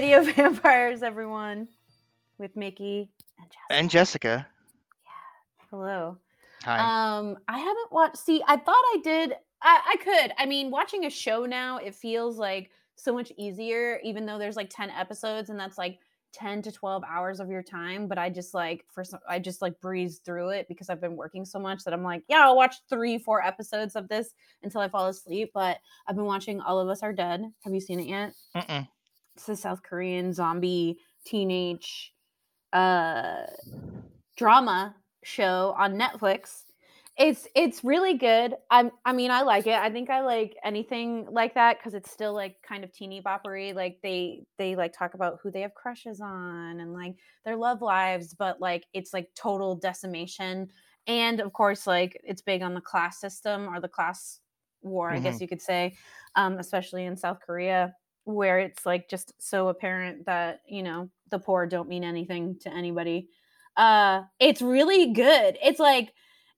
video vampires, everyone, with Mickey and Jessica. And Jessica. Hello. Hi. Um, I haven't watched. See, I thought I did. I, I could. I mean, watching a show now, it feels like so much easier, even though there's like 10 episodes and that's like 10 to 12 hours of your time. But I just like, for some, I just like breeze through it because I've been working so much that I'm like, yeah, I'll watch three, four episodes of this until I fall asleep. But I've been watching All of Us Are Dead. Have you seen it yet? Mm-mm. It's the South Korean zombie teenage uh drama show on Netflix. It's it's really good. I'm I mean I like it. I think I like anything like that because it's still like kind of teeny boppery. Like they they like talk about who they have crushes on and like their love lives, but like it's like total decimation. And of course, like it's big on the class system or the class war, I guess you could say, um, especially in South Korea, where it's like just so apparent that you know the poor don't mean anything to anybody. Uh it's really good. It's like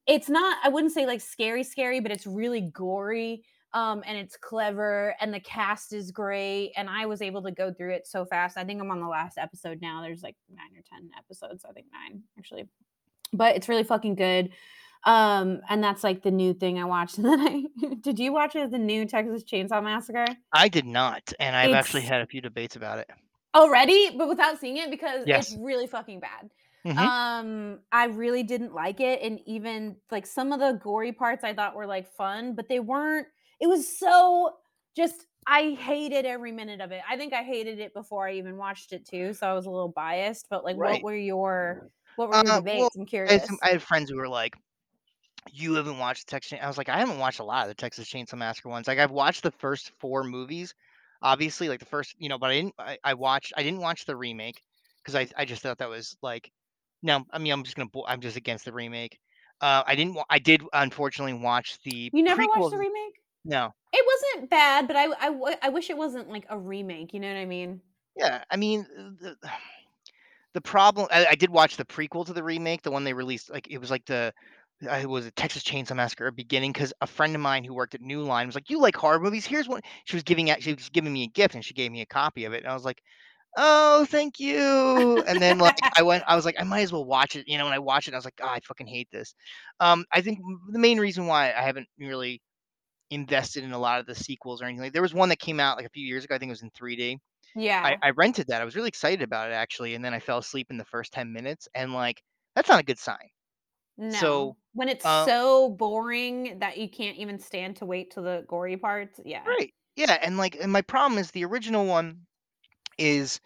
it's not i wouldn't say like scary scary but it's really gory um and it's clever and the cast is great and i was able to go through it so fast. I think i'm on the last episode now. There's like nine or ten episodes i think nine actually. But it's really fucking good um and that's like the new thing i watched and then i did you watch it the new texas chainsaw massacre I did not, and I've actually had a few debates about it. already but without seeing it because Yes. it's really fucking bad Mhm. um i really didn't like it and even like some of the gory parts i thought were like fun but they weren't it was so just i hated every minute of it i think i hated it before i even watched it too so i was a little biased but like Right. what were your what were your Uh, well, debates i'm I had, curious I had friends who were like, "You haven't watched Texas." I was like, "I haven't watched a lot of the Texas Chainsaw Massacre ones. Like, I've watched the first four movies, obviously, like the first, you know, but I didn't. I, I watched. I didn't watch the remake because I, I just thought that was like, no. I mean, I'm just gonna. I'm just against the remake. Uh, I didn't. wa- I did unfortunately watch the. you never prequels. watched the remake No. it wasn't bad but I, I I wish it wasn't like a remake you know what i mean Yeah, I mean, the, the problem. I, I did watch the prequel to the remake, the one they released. Like it was like the, it was a Texas Chainsaw Massacre beginning because a friend of mine who worked at New Line was like, "You like horror movies? Here's one." She was giving out. She was giving me a gift, and she gave me a copy of it, and I was like, "Oh, thank you." And then like I went, I was like, I might as well watch it, you know. And I watched it, and I was like, "God, I fucking hate this." Um, I think the main reason why I haven't really invested in a lot of the sequels or anything like there was one that came out like a few years ago. I think it was in 3D. yeah I, I rented that. I was really excited about it actually, and then I fell asleep in the first 10 minutes, and like that's not a good sign. No. So, when it's uh so boring that you can't even stand to wait till the gory parts, yeah. Right. Yeah, and like and my problem is the original one is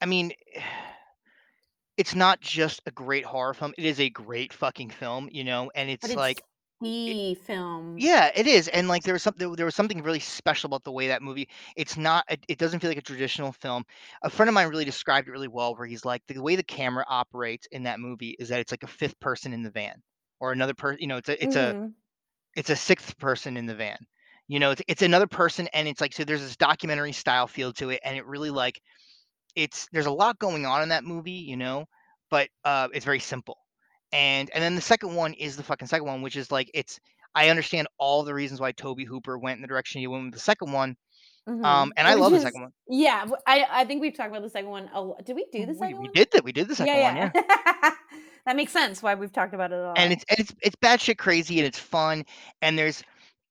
I mean it's not just a great horror film. It is a great fucking film, you know, and it's, But it's like the film. yeah, it is. And like there was something there was something really special about the way that movie it's not it, it doesn't feel like a traditional film. A friend of mine really described it really well where he's like the way the camera operates in that movie is that it's like a fifth person in the van or another person, you know, it's a it's a Mhm. it's a sixth person in the van. You know, it's it's another person and it's like so there's this documentary style feel to it and it really like it's there's a lot going on in that movie, you know, but uh it's very simple. And and then the second one is the fucking second one, which is like it's I understand all the reasons why Tobe Hooper went in the direction he went with the second one. Um Mhm. and I Which love the second one. Yeah, i i think we've talked about the second one. A lo- did we do the We, second we one? did that. We did the second one, yeah. that makes sense why we've talked about it a lot. and it's and it's it's batshit crazy and it's fun and there's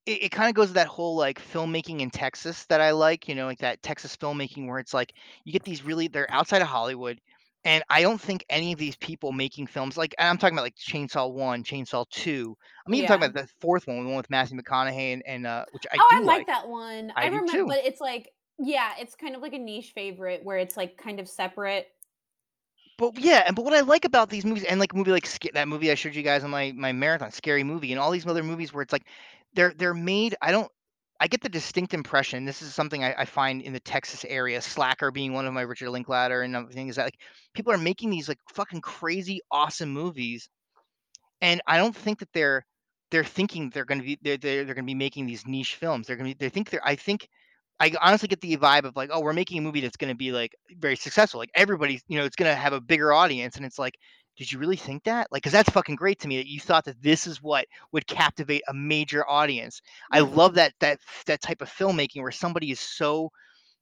it, it kind of goes to that whole like filmmaking in Texas that I like, you know, like that Texas filmmaking where it's like you get these really they're outside of Hollywood and I don't think any of these people making films like and I'm talking about like Chainsaw 1, Chainsaw 2. I'm even talking about the fourth one, the one with Matthew McConaughey and, and uh which I oh, I like. like that one. I I, remember, but it's like yeah, it's kind of like a niche favorite where it's like kind of separate. But yeah, and but what I like about these movies, and like movie like that movie I showed you guys on my my marathon, Scary Movie, and all these other movies where it's like they're they're made. I don't. I get the distinct impression. This is something I, I find in the Texas area. Slacker being one of my Richard Linklater and everything is that like people are making these like fucking crazy awesome movies, and I don't think that they're they're thinking they're going to be they're they're, they're going to be making these niche films. They're going to be they think they're I think I honestly get the vibe of like, oh, we're making a movie that's going to be like very successful. Like everybody's, you know, it's going to have a bigger audience, and it's like, did you really think that? Like, because that's fucking great to me that you thought that this is what would captivate a major audience. I love that that that type of filmmaking where somebody is so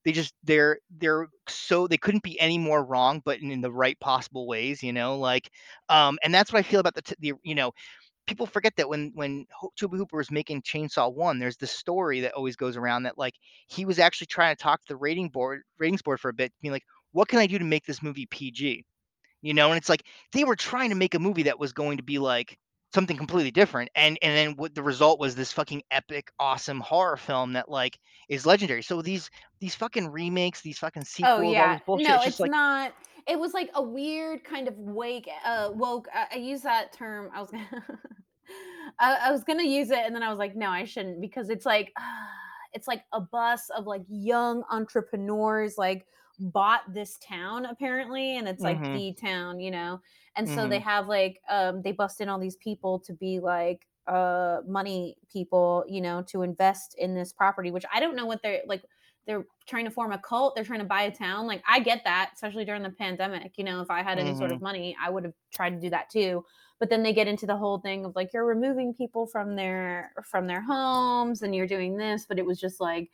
they just they're they're so they couldn't be any more wrong, but in, in the right possible ways, you know, like, um, and that's what I feel about the t- the you know people forget that when when Tobe Hooper was making Chainsaw One, there's this story that always goes around that like he was actually trying to talk to the rating board ratings board for a bit, being like, what can I do to make this movie PG? You know, and it's like they were trying to make a movie that was going to be like something completely different, and and then what the result was this fucking epic, awesome horror film that like is legendary. So these these fucking remakes, these fucking Oh sequels, all this bullshit, No, it's it's like not. It was like a weird kind of wake uh woke I, I use that term. I was gonna I, I was gonna use it and then I was like, no, I shouldn't because it's like it's like a bus of like young entrepreneurs like bought this town apparently and it's like mm-hmm, the town, you know. And so they mm-hmm, have like um they bust in all these people to be like uh money people, you know, to invest in this property, which I don't know what they're like they're trying to form a cult they're trying to buy a town like i get that especially during the pandemic you know if i had any sort mm-hmm. of money i would have tried to do that too but then they get into the whole thing of like you're removing people from their from their homes and you're doing this but it was just like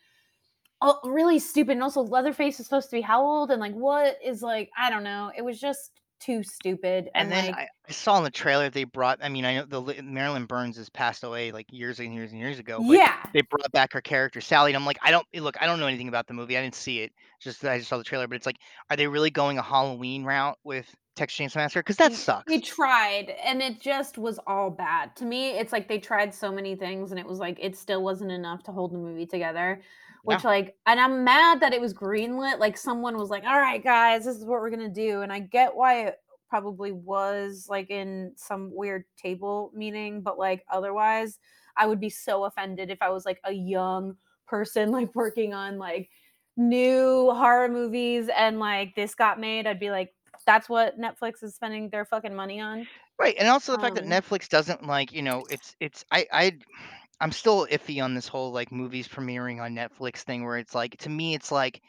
oh really stupid and also leatherface is supposed to be how old and like what is like i don't know it was just too stupid And and then like I, I saw in the trailer they brought. I mean, I know the li- Marilyn Burns has passed away like years and years and years ago, but yeah they brought back her character Sally, and I'm like, I don't eh, look. I don't know anything about the movie. I didn't see it. Just I just saw the trailer, but it's like, are they really going a Halloween route with Texas Chainsaw Massacre? Because that they sucks. tried and it just was all bad to me it's like they tried so many things and it was like it still wasn't enough to hold the movie together Yeah, which like and i'm mad that it was greenlit like someone was like all right guys this is what we're gonna do and i get why it probably was like in some weird table meeting but like otherwise i would be so offended if i was like a young person like working on like new horror movies and like this got made i'd be like that's what Netflix is spending their fucking money on. right. And also the fact that Um, Netflix doesn't like, you know, it's it's I I I'm still iffy on this whole like movies premiering on Netflix thing where it's like to me it's like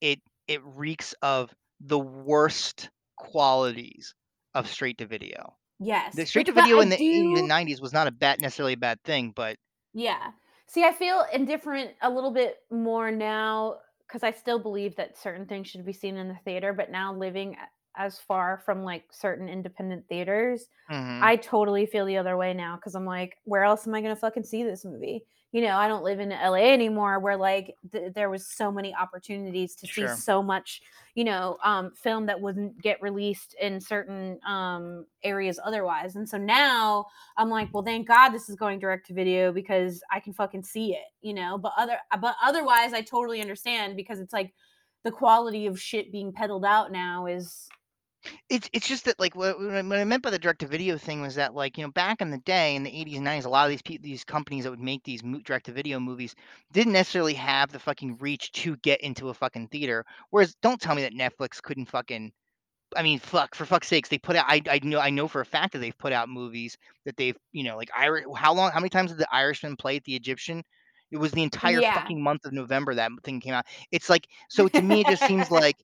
it it reeks of the worst qualities of straight to video. Yes. The straight to video in the 80s and do 90s was not a bad necessarily a bad thing, but yeah. See, I feel indifferent a little bit more now because I still believe that certain things should be seen in the theater, but now living as far from like certain independent theaters, mhm, I totally feel the other way now because I'm like, where else am I gonna fucking see this movie? You know, I don't live in LA anymore where like th- there was so many opportunities to see so much, you know, um, film that wouldn't get released in certain um, areas otherwise. And so now I'm like, well, thank God this is going direct to video because I can fucking see it, you know. But other, but otherwise, I totally understand because it's like the quality of shit being peddled out now is It's it's just that like what what I what I meant by the direct to video thing was that like, you know, back in the day in the 80s and 90s, a lot of these peo these companies that would make these mo direct to video movies didn't necessarily have the fucking reach to get into a fucking theater. Whereas don't tell me that Netflix couldn't fucking I mean, fuck, for fuck's sakes, they put out I I know I know for a fact that they've put out movies that they've, you know, like Irish how long how many times did The Irishman play at The Egyptian? It was the entire yeah, fucking month of November that thing came out. It's like so to me, it just seems like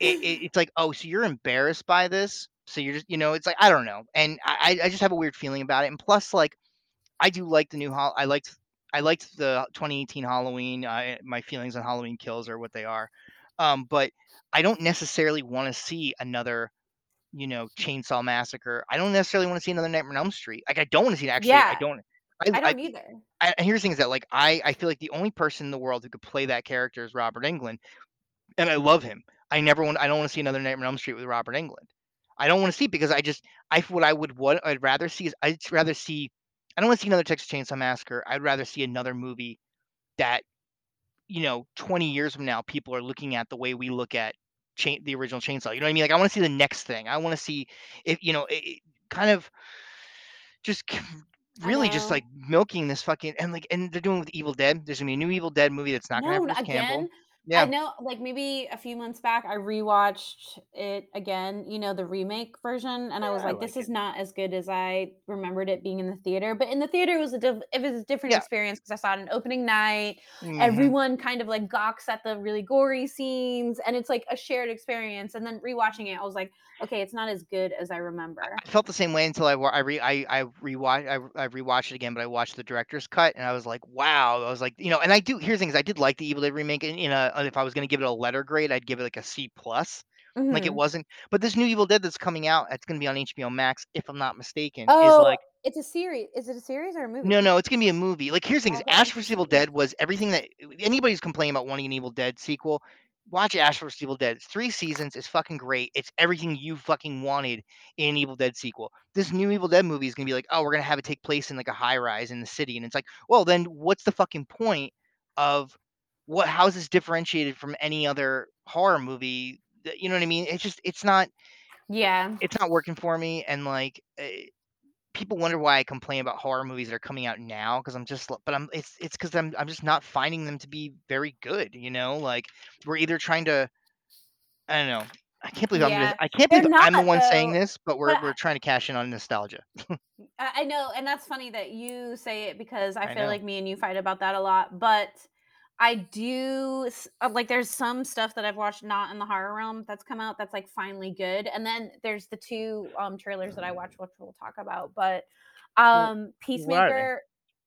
it, it, it's like, oh, so you're embarrassed by this? So you're just, you know, it's like I don't know, and I I I just have a weird feeling about it. And plus, like I do like the new hol. I liked I liked the 2018 Halloween. Uh, my feelings on Halloween Kills are what they are, um, but I don't necessarily want to see another, you know, Chainsaw Massacre. I don't necessarily want to see another Nightmare on Elm Street. Like I don't want to see it. Actually, I don't. I, I I, don't either. I here's the thing is that like I I feel like the only person in the world who could play that character is Robert Englund and I love him. I never want. I don't want to see another Nightmare on Elm Street with Robert Englund. I don't want to see it because I just I what I would what I'd rather see is I'd rather see. I don't want to see another Texas Chainsaw Massacre. I'd rather see another movie that you know 20 years from now people are looking at the way we look at chain the original Chainsaw. You know what I mean? Like I want to see the next thing. I want to see if you know it, it kind of just really just like milking this fucking and like and they're doing with Evil Dead. There's gonna be a new Evil Dead movie that's not gonna have No, Bruce Campbell. Yeah. know, like, maybe a few months back, I rewatched it again, you know, the remake version, and I was Yeah, I like, like "This is not as good as I remembered it being in the theater," but in the theater, it was a diff it was a different Yeah. experience 'cause I saw it on opening night, Mhm. everyone kind of, like, gawks at the really gory scenes, and it's, like, a shared experience, and then rewatching it, I was like, "Okay, it's not as good as I remember." I felt the same way until I wa I re I I rewa I I rewatched it again, but I watched the director's cut, and I was like, "Wow." I was like you know, and I do here's the thing is I did like the Evil Dead remake in in a if I was gonna give it a letter grade, I'd give it, like, a C plus. Like, it Mhm. wasn't but this new Evil Dead that's coming out, it's gonna be on HBO Max, if I'm not mistaken, is Oh, like it's a series. is it a series or a movie? no, no, it's gonna be a movie. Like, here's things: Okay, Ash vs. Evil. Dead was everything that anybody who's complaining about wanting an Evil Dead sequel, watch Ash vs. Evil Dead. It's 3 seasons, it's fucking great. It's everything you fucking wanted in an Evil Dead sequel. This new Evil Dead movie is gonna be like, "Oh, we're gonna have it take place in, like, a high rise in the city," and it's like, "Well, then what's the fucking point of what how is this differentiated from any other horror movie?" That you know what I mean? It's just it's not Yeah. it's not working for me, and, like, eh, people wonder why I complain about horror movies that are coming out now because I'm just but I'm it's it's because I'm I'm just not finding them to be very good, you know? Like, we're either trying to I don't know. I can't believe I'm gonna Yeah. I can't They're believe not, I'm the one saying this, but we're but we're trying to cash in on nostalgia. I I know, and that's funny that you say it because I I feel know. like me and you fight about that a lot, but I do uh, like, there's some stuff that I've watched not in the horror realm that's come out that's, like, finally good, and then there's the 2, um, trailers that I watched, which we'll talk about, but, um? Peacemaker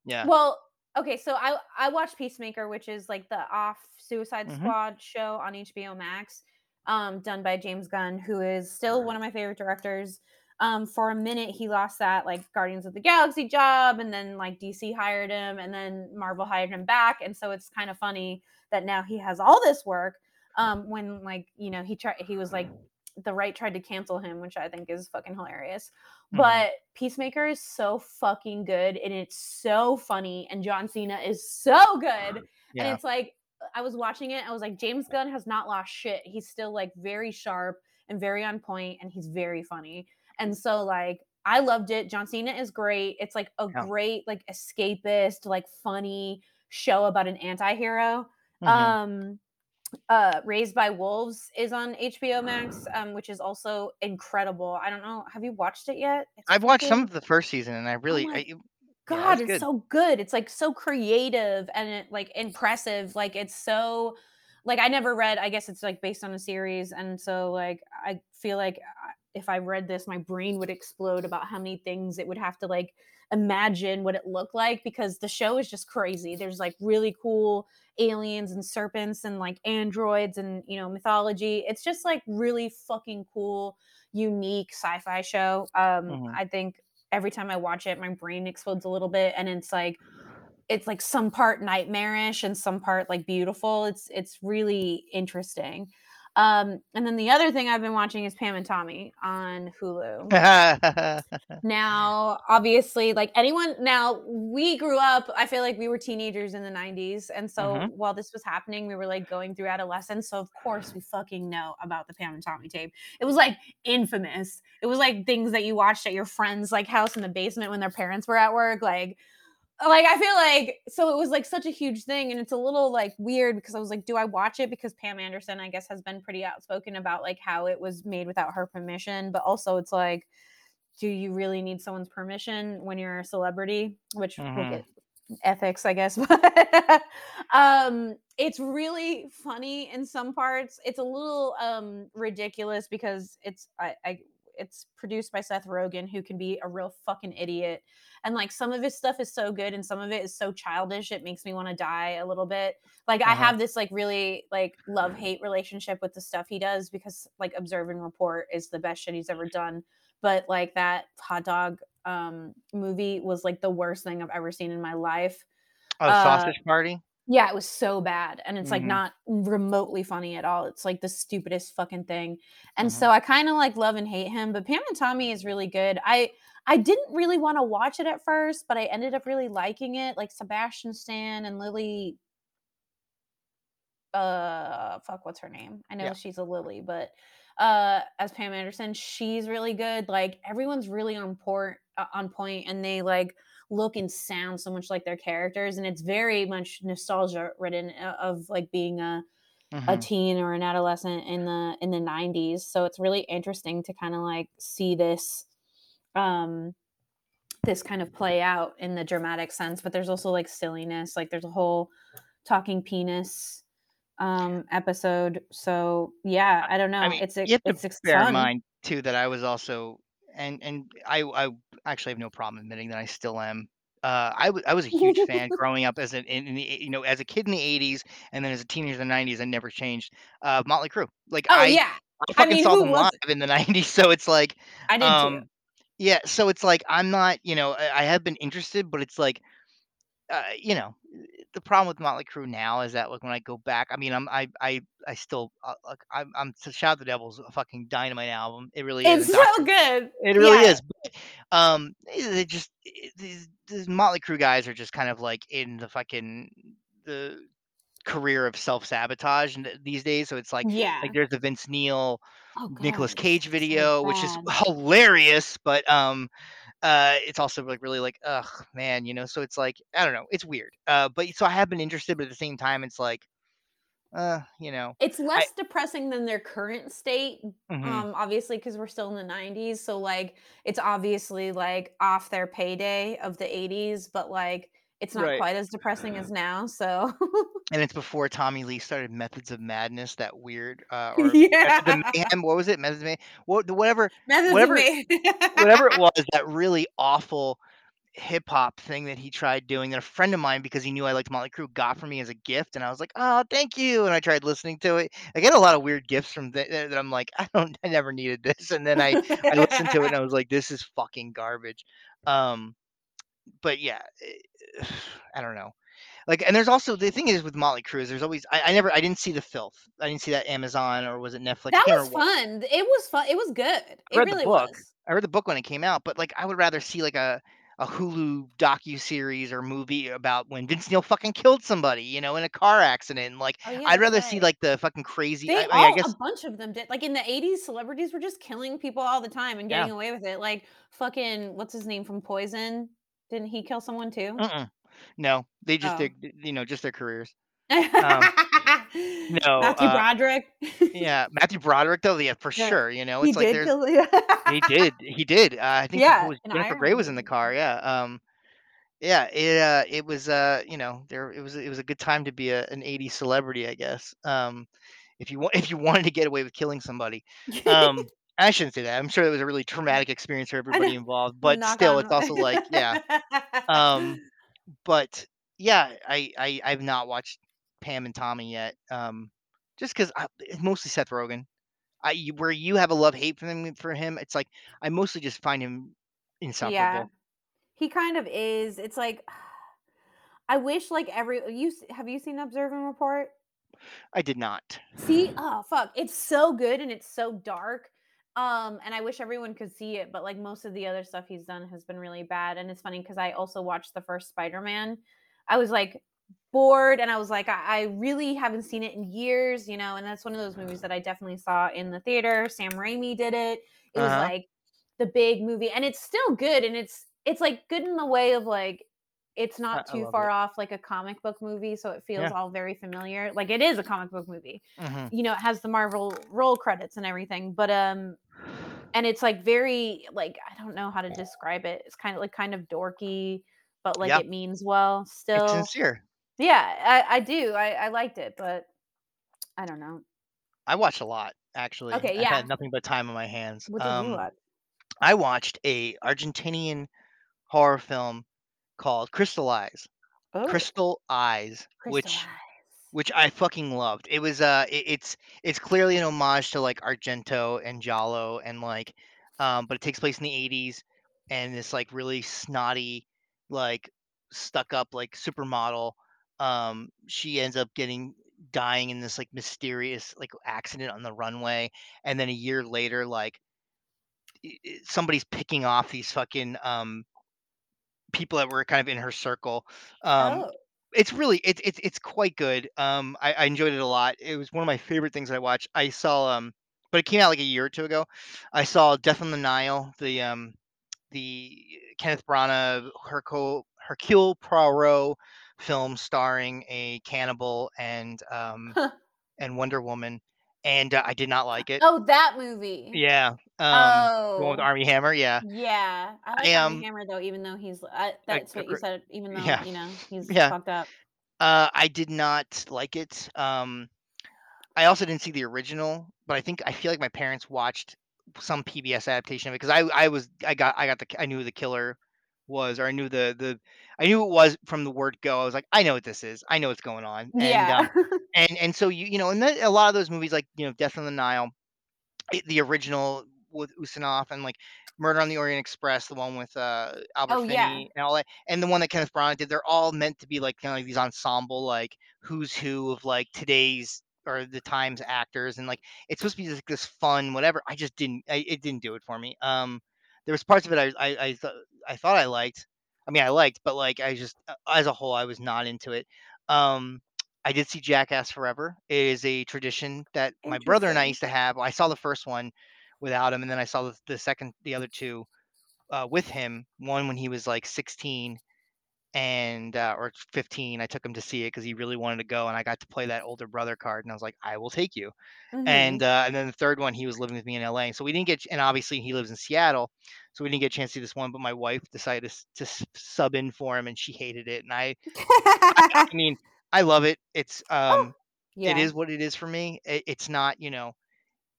Yeah. well, okay, so I I watched Peacemaker, which is, like, the off Suicide Mhm. Squad show on HBO Max, um, done by James Gunn, who is still one of my favorite directors. Um, for a minute, he lost that, like, Guardians of the Galaxy job, and then, like, DC hired him, and then Marvel hired him back, and so it's kinda funny that now he has all this work, um, when, like, you know, he tried he was, like the right tried to cancel him, which I think is fucking hilarious. Mhm. But Peacemaker is so fucking good, and it's so funny, and John Cena is so good, and it's like, I was watching it, I was like, "James Gunn has not lost shit." He's still, like, very sharp and very on point, and he's very funny, and so, like, I loved it. John Cena is great. It's, like, a Yeah. great, like, escapist, like, funny show about an antihero. Mhm. Um, uh, Raised by Wolves is on HBO Max, um, which is also incredible. I don't know have you watched it yet? It's I've watched some of the 1st season, and I Oh really I you yeah, god, was it's good. so good. It's, like, so creative and it like, impressive. Like, it's so like, I never read I guess it's, like, based on a series, and so, like, I feel like, if I read this, my brain would explode about how many things it would have to, like, imagine what it looked like because the show is just crazy. There's, like, really cool aliens and serpents and, like, androids and, you know, mythology. It's just, like, really fucking cool, unique sci-fi show. Um, Mhm. I think every time I watch it, my brain explodes a little bit, and it's like it's, like, some part nightmarish and some part, like, beautiful. It's it's really interesting. Um, and then the other thing I've been watching is Pam and Tommy on Hulu. Now, obviously, like, anyone now, we grew up I feel like we were teenagers in the '90s, and so Mhm. while this was happening, we were, like, going through adolescence, so of course we fucking know about the Pam and Tommy tape. It was, like, infamous. It was, like, things that you watched at your friend's, like, house in the basement when their parents were at work, like like, I feel like so it was, like, such a huge thing, and it's a little, like, weird because I was like, "Do I watch it?" Because Pam Anderson, I guess, has been pretty outspoken about, like, how it was made without her permission, but also it's like, do you really need someone's permission when you're a celebrity? Which we'll Mhm. get ethics, I guess, but, um, it's really funny in some parts. It's a little, um, ridiculous because it's I I it's produced by Seth Rogen, who can be a real fucking idiot, and, like, some of his stuff is so good and some of it is so childish, it makes me wanna die a little bit. Like, I Uh-huh. have this, like, really, like, love-hate relationship with the stuff he does because, like, Observe and Report is the best shit he's ever done, but, like, that hot dog, um, movie was, like, the worst thing I've ever seen in my life. Oh, Uh Sausage Party? Yeah, it was so bad, and it's, like, Mhm. not remotely funny at all. It's, like, the stupidest fucking thing, and Mhm. so I kinda, like, love and hate him, but Pam and Tommy is really good. I I didn't really wanna watch it at first, but I ended up really liking it, like, Sebastian Stan and Lily uh, fuck, what's her name? I know Yeah. she's a Lily, but, uh, as Pam Anderson, she's really good. Like, everyone's really on port uh, on point, and they, like, look and sound so much like their characters, and it's very much nostalgia ridden of, like, being a a Mhm. teen or an adolescent in the in the 90s. So it's really interesting to kind of like see this um this kind of play out in the dramatic sense, but there's also like silliness. Like there's a whole talking penis um episode. So yeah, I don't I know. mean, It's a you have it's, it's bear in mind too that I was also and and I I actually have no problem admitting that I still am. Uh, I wa I was a huge fan growing up as an in in the you know, as a kid in the '80s and then as a teenager in the '90s, I never changed, uh, Motley Crue. Like, oh I yeah. I I fucking mean, saw them live in the '90s, so it's like, I did too. um yeah, so it's like, I'm not you know, I I have been interested, but it's like, uh, you know, the problem with Motley Crue now is that, like, when I go back I mean, I'm I I I still, uh, like, I'm I'm so Shout the Devil's a fucking dynamite album. It really is, It's so good. it really Yeah. is, but, um, they just these these Motley Crue guys are just kind of, like, in the fucking the career of self-sabotage and these days, so it's like yeah, like, there's the Vince Neil, Oh it's Cage so video, which is hilarious, but, um, uh, it's also, like, really, like, ugh, man, you know, so it's like, I don't know, it's weird. Uh, but so I have been interested, but at the same time, it's like, uh, you know, It's I less depressing than their current state, Mhm. um, obviously, because we're still in the '90s, so, like, it's obviously, like, off their payday of the '80s, but, like, it's not Right. quite as depressing as now, so And it's before Tommy Lee started Methods of Madness, that weird, uh, or Methods of Yeah. Mayhem, what was it? Methods of May what whatever Methods of whatever whatever it was, that really awful hip hop thing that he tried doing that a friend of mine, because he knew I liked Motley Crue, got for me as a gift, and I was like, "Oh, thank you," and I tried listening to it. I get a lot of weird gifts from th that that I'm like, "I don't I never needed this," and then I I listened to it and I was like, "This is fucking garbage." Um, but yeah, eh, I don't know. Like, and there's also the thing is with Motley Crue is there's always I I never I didn't see The Filth. I didn't see that Amazon or was it Netflix? That was fun. It was fun. It was good. I It read the really book. was. I read the book when it came out, but, like, I would rather see, like, a a Hulu docu-series or movie about when Vince Neil fucking killed somebody, you know, in a car accident, like, Oh, yeah, I'd rather see, like, the fucking crazy They I mean, I all a bunch of them did. Like, in the '80s, celebrities were just killing people all the time and yeah. getting away with it. Like, fucking what's his name from Poison? Didn't he kill someone too? Mm-mm. No, they just Oh. did, you know, just their careers. Um, no, Matthew uh, Broderick. yeah, Matthew Broderick, though, yeah, for Yeah. sure, you know, He it's like did there's kill he did, he did, uh, I think who Yeah, was in Jennifer Grey was in the car, yeah, um Yeah, it, uh, it was, uh, you know, there it was it was a good time to be a an '80s celebrity, I guess. Um, if you wa if you wanted to get away with killing somebody. Um, I shouldn't say that. I'm sure it was a really traumatic experience for everybody involved, but Knock still, on it's also like, yeah. Um, but yeah, I I I've not watched Pam and Tommy yet. Um, just 'cause I it's mostly Seth Rogen. I where you have a love-hate for him for him, it's like I mostly just find him insufferable. Yeah. He kind of is. It's like I wish like every you have you seen Observe and Report? I did not. See? Oh, fuck. It's so good and it's so dark. Um, and I wish everyone could see it, but like most of the other stuff he's done has been really bad. And it's funny because I also watched the first Spider-Man. I was like bored and I was like, I, I really haven't seen it in years, you know, and that's one of those movies that I definitely saw in the theater. Sam Raimi did it. It was Uh-huh. like the big movie, and it's still good, and it's it's like good in the way of like it's not too far it. off like a comic book movie, so it feels Yeah. all very familiar. Like it is a comic book movie Mhm. you know, it has the Marvel roll credits and everything, but, um and it's, like, very, like, I don't know how to describe it. It's kinda, like, kind of dorky, but, like, Yeah, it means well still. it's sincere. Yeah, I I do. I I liked it, but I don't know. I watched a lot, actually. Okay, I've had yeah. nothing but time on my hands. What did you Um, watch? I watched a Argentinian horror film called Crystal Eyes. Oh, Crystal Eyes, Crystal which Eyes. Which I fucking loved. It was uh it, it's it's clearly an homage to like Argento and Giallo and like um but it takes place in the 80s and this like really snotty like stuck up like supermodel um she ends up getting dying in this like mysterious like accident on the runway and then a year later like somebody's picking off these fucking um people that were kind of in her circle um Oh. It's really it's it's it's quite good. Um, I, I enjoyed it a lot. It was one of my favorite things I watched. I saw um, but it came out like a year or two ago. I saw Death on the Nile, the um, the Kenneth Branagh Hercule Hercule Poirot film starring a cannibal and um, Huh. and Wonder Woman, and, uh, I did not like it. Oh, that movie. Yeah, um, the one with Oh. Armie Hammer, yeah. Yeah, I I like Armie am Hammer though, even though he's I a that's a what you said, even though, yeah, you know, he's yeah. fucked up. Uh, I did not like it, um, I also didn't see the original, but I think I feel like my parents watched some PBS adaptation of it 'cause I I was I got I got the I knew the killer was, or I knew the the I knew it was from the word go, I was like, "I know what this is, I know what's going on," and, Yeah. um, and and so you you know, and then a lot of those movies, like, you know, Death on the Nile, eh, the original with Ustinov and, like, Murder on the Orient Express, the one with, uh, Albert Oh, yeah. Finney and all that, and the one that Kenneth Branagh did, they're all meant to be, like, kinda like these ensemble, like, who's who of, like, today's or the times actors, and, like, it's supposed to be, like, this fun whatever, I just didn't I it didn't do it for me, um, there was parts of it I I I thought I thought I liked, I mean, I liked, but, like, I just uh, as a whole, I was not into it, um, I did see Jackass Forever, it is a tradition that my brother and I used to have, I saw the 1st one without him, and then I saw the the 2nd the other 2, uh, with him, one when he was, like, 16 and, uh or 15, I took him to see it because he really wanted to go, and I got to play that older brother card, and I was like, "I will take you," and, Mhm. uh, and then the 3rd one, he was living with me in LA, so we didn't get and obviously he lives in Seattle, so we didn't get a chance to see this one, but my wife decided to to sub in for him, and she hated it, and I I I mean, I love it, it's, Oh, um, it yeah. is what it is for me, i it's not, you know,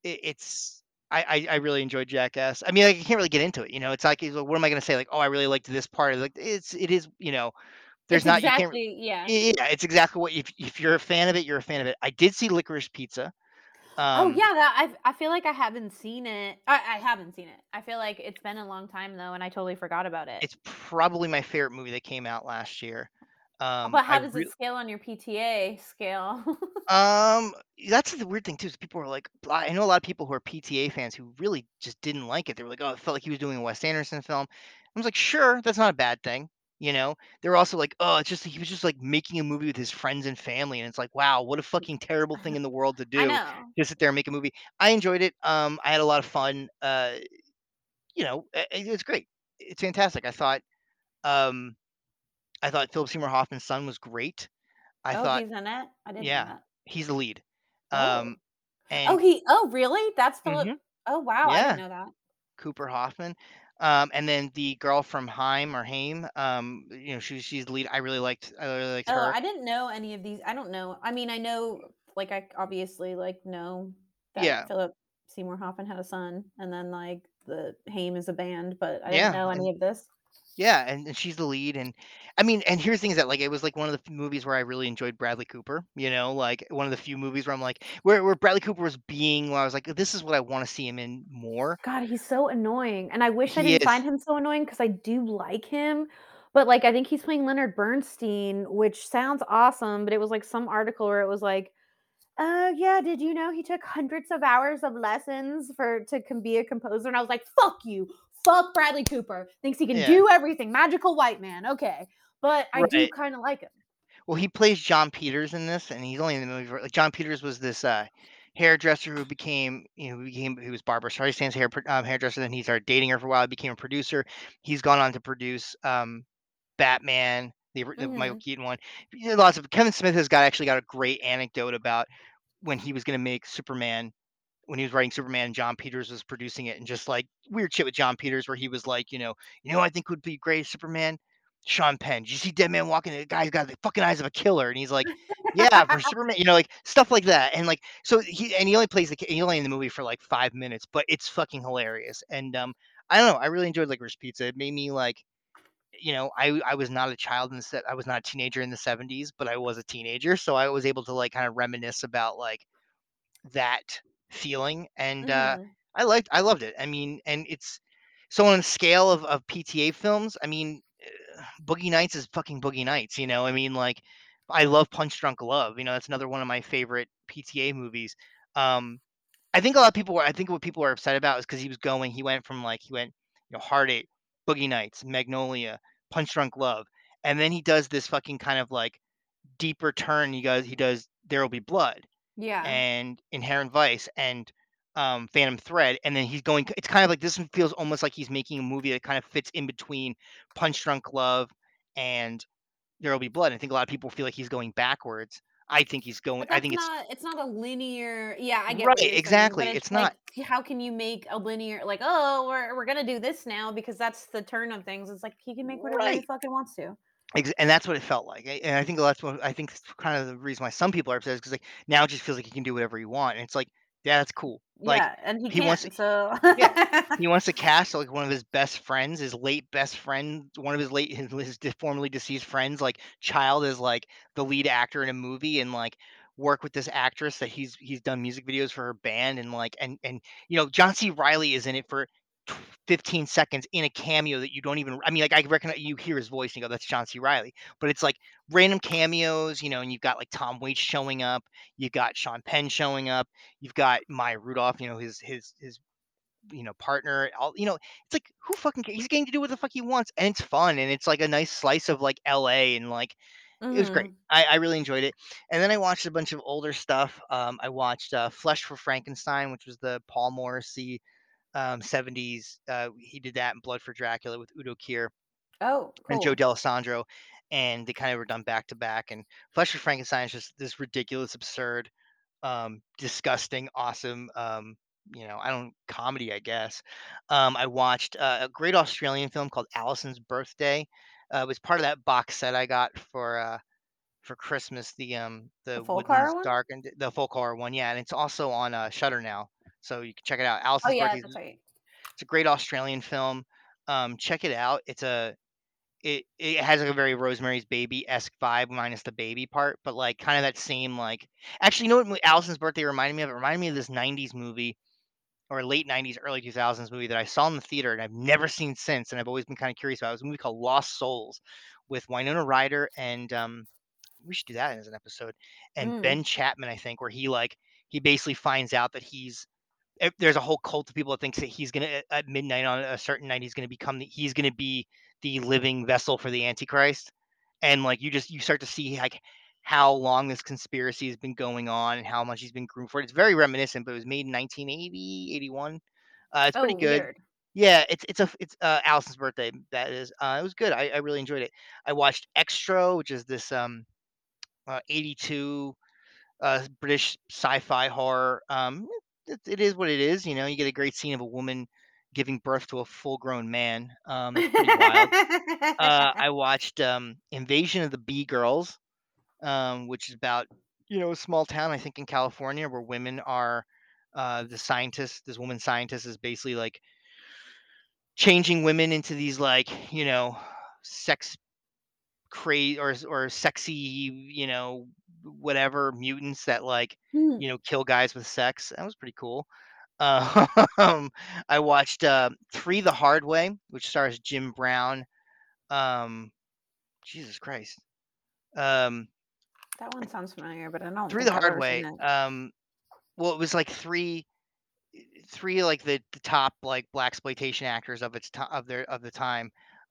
it it's I I I really enjoyed Jackass, I mean, I can't really get into it, you know, it's like, is what am I gonna say, like, "Oh, I really liked this part," like, it's it is, you know, there's It's not you can't exactly yeah. yeah, it's exactly what if if you're a fan of it, you're a fan of it. I did see Licorice Pizza, Oh, um yeah, that I've I feel like I haven't seen it I I haven't seen it, I feel like it's been a long time though, and I totally forgot about it. It's probably my favorite movie that came out last year, um, But I how does it scale on your PTA scale? Um, that's the weird thing too, is people are like I know a lot of people who are PTA fans who really just didn't like it, they were like, "Oh, it felt like he was doing a Wes Anderson film." I was like, "Sure, that's not a bad thing," you know? They were also like, "Oh, it's just he was just, like, making a movie with his friends and family," and it's like, "Wow, what a fucking terrible thing in the world to I do, know. to sit there and make a movie." I enjoyed it, um, I had a lot of fun, uh, you know, i it's great, it's fantastic, I thought, um, I thought Philip Seymour Hoffman's son was great, I Oh, thought he's in it? I didn't yeah, that. He's the lead, Oh. um, Oh, and he oh, really? That's Philip Mhm. oh, wow, I didn't know that. Cooper Hoffman, um, and then the girl from Haim or Haim, um, you know, she's she's the lead, I really liked I really liked Oh, her. I didn't know any of these I don't know I mean, I know like, I obviously, like, know that Yeah. Philip Seymour Hoffman had a son, and then, like, the Haim is a band, but I didn't Yeah, know and any of this. Yeah, and and she's the lead, and I mean, and here's the thing is that, like, it was, like, one of the movies where I really enjoyed Bradley Cooper, you know, like, one of the few movies where I'm like where where Bradley Cooper was being where I was like, "This is what I wanna see him in more." God, he's so annoying, and I wish I He didn't find him so annoying because I do like him, but, like, I think he's playing Leonard Bernstein, which sounds awesome, but it was, like, some article where it was like, "Uh, yeah, did you know he took hundreds of hours of lessons for to com be a composer?" And I was like, "Fuck you, fuck Bradley Cooper, thinks he can Yeah. do everything, magical white man, okay." But I do kinda like him. Well, he plays Jon Peters in this, and he's only in the movie for like, Jon Peters was this, uh, hairdresser who became you know, who became he was Barbra Streisand's hair um, hairdresser, then he started dating her for a while, became a producer. He's gone on to produce, um, Batman, the the Michael Mhm. Keaton one. Lots of Kevin Smith has got actually got a great anecdote about when he was gonna make Superman, when he was writing Superman, Jon Peters was producing it, and just, like, weird shit with Jon Peters where he was like, you know, "You know I think would be great Superman? Sean Penn. Did you see Dead Man Walking? The guy's got the fucking eyes of a killer," and he's like, "Yeah, for Superman" you know, like, stuff like that, and, like, so he and he only plays the he's only in the movie for, like, 5 minutes, but it's fucking hilarious, and, um, I don't know, I really enjoyed Licorice Pizza, it made me, like you know, I I was not a child in the se I was not a teenager in the '70s, but I was a teenager, so I was able to, like, kinda reminisce about, like, that feeling, and, uh, Mhm. I liked I loved it, I mean, and it's so on a scale of of PTA films, I mean, uh, Boogie Nights is fucking Boogie Nights, you know, I mean, like, I love Punch Drunk Love, you know, that's another one of my favorite PTA movies. Um, I think a lot of people were I think what people were upset about is because he was going he went from, like he went, you know, Eight, Boogie Nights, Magnolia, Punch Drunk Love, and then he does this fucking kind of, like, deeper turn, he goes he does There Will Be Blood, Yeah. and Inherent Vice, and, um, Phantom Thread, and then he's going it's kind of like this one feels almost like he's making a movie that kind of fits in between Punch Drunk Love and There Will Be Blood, I think a lot of people feel like he's going backwards. I think he's going I think it's not it's not a linear yeah, I get Right, what you're saying, exactly, it's it's like, not how can you make a linear like, "Oh, we're we're gonna do this now because that's the turn of things." It's like, he can make whatever he fucking wants to. Ex and that's what it felt like, and I think that's what I think kind of the reason why some people are upset is 'cause, like, now it just feels like he can do whatever you want, and it's like, "Yeah, that's cool." Like, Yeah, and he he wants to so Yeah. He wants to cast, like, one of his best friends, his late best friend, one of his late his his formerly deceased friends, like, child is, like, the lead actor in a movie and, like, work with this actress that he's he's done music videos for her band and, like and and, you know, John C. Reilly is in it for 15 seconds in a cameo that you don't even I mean, like, I recognize you hear his voice and you go, "That's John C. Reilly." But it's, like, random cameos, you know, and you've got, like, Tom Waits showing up, you've got Sean Penn showing up, you've got Maya Rudolph, you know, his his his, you know, partner, all you know, it's like, who fucking ca he's getting to do what the fuck he wants, and it's fun, and it's, like, a nice slice of, like, LA, and, like, it was great. Mhm. I I really enjoyed it, and then I watched a bunch of older stuff, um, I watched, uh, Flesh for Frankenstein, which was the Paul Morrissey, um, '70s, uh, he did that in Blood for Dracula with Udo Kier Oh, and Joe cool. Dallesandro, and they kinda were done back to back, and Flesh for Frankenstein is just this ridiculous, absurd, um, disgusting, awesome, um, you know, I don't comedy, I guess. Um, I watched, uh, a great Australian film called Alison's Birthday, uh, it was part of that box set I got for, uh, for Christmas, the, um, The the full car Woodlands one? Darkened the full color one, yeah, and it's also on, uh, Shudder now, so you can check it out. Oh, yeah, Birthday that's right. it's a great Australian film, um, check it out, it's a it it has, like, a very Rosemary's Baby-esque vibe minus the baby part, but, like, kinda that same, like actually, you know what mo Alison's Birthday reminded me of? It reminded me of this '90s movie, or late '90s, early 2000s movie that I saw in the theater and I've never seen since, and I've always been kinda curious about. It was a movie called Lost Souls with Winona Ryder and, um we should do that as an episode, and Mm. Ben Chapman, I think, where he, like he basically finds out that he's eh, there's a whole cult of people that thinks that he's gonna at at midnight on a certain night, he's gonna become the he's gonna be the living vessel for the Antichrist, and, like, you just you start to see, like, how long this conspiracy has been going on and how much he's been groomed for it. It's very reminiscent, but it was made in 1980, '81. Uh, it's pretty Oh, good. weird. Yeah, it's it's a it's, uh, Alison's Birthday, that is, uh, it was good, I I really enjoyed it. I watched Xtro, which is this, um, uh, '82, uh, British sci-fi horror, um, it it is what it is, you know, you get a great scene of a woman giving birth to a full-grown man, um. Uh, I watched, um, Invasion of the Bee Girls, um, which is about, you know, a small town, I think, in California where women are, uh, the scientist this woman scientist is basically, like changing women into these, like, you know, sex cra or or sexy, you know, whatever mutants that, like, Hmm. you know, kill guys with sex. That was pretty cool. Um, I watched, uh, Three: The Hard Way, which stars Jim Brown, um Jesus Christ. Um That one sounds familiar, but I don't Three: The I've Hard Way, um well, it was, like, 3 eh, 3, like, the the top, like, black exploitation actors of its ti of their of the time.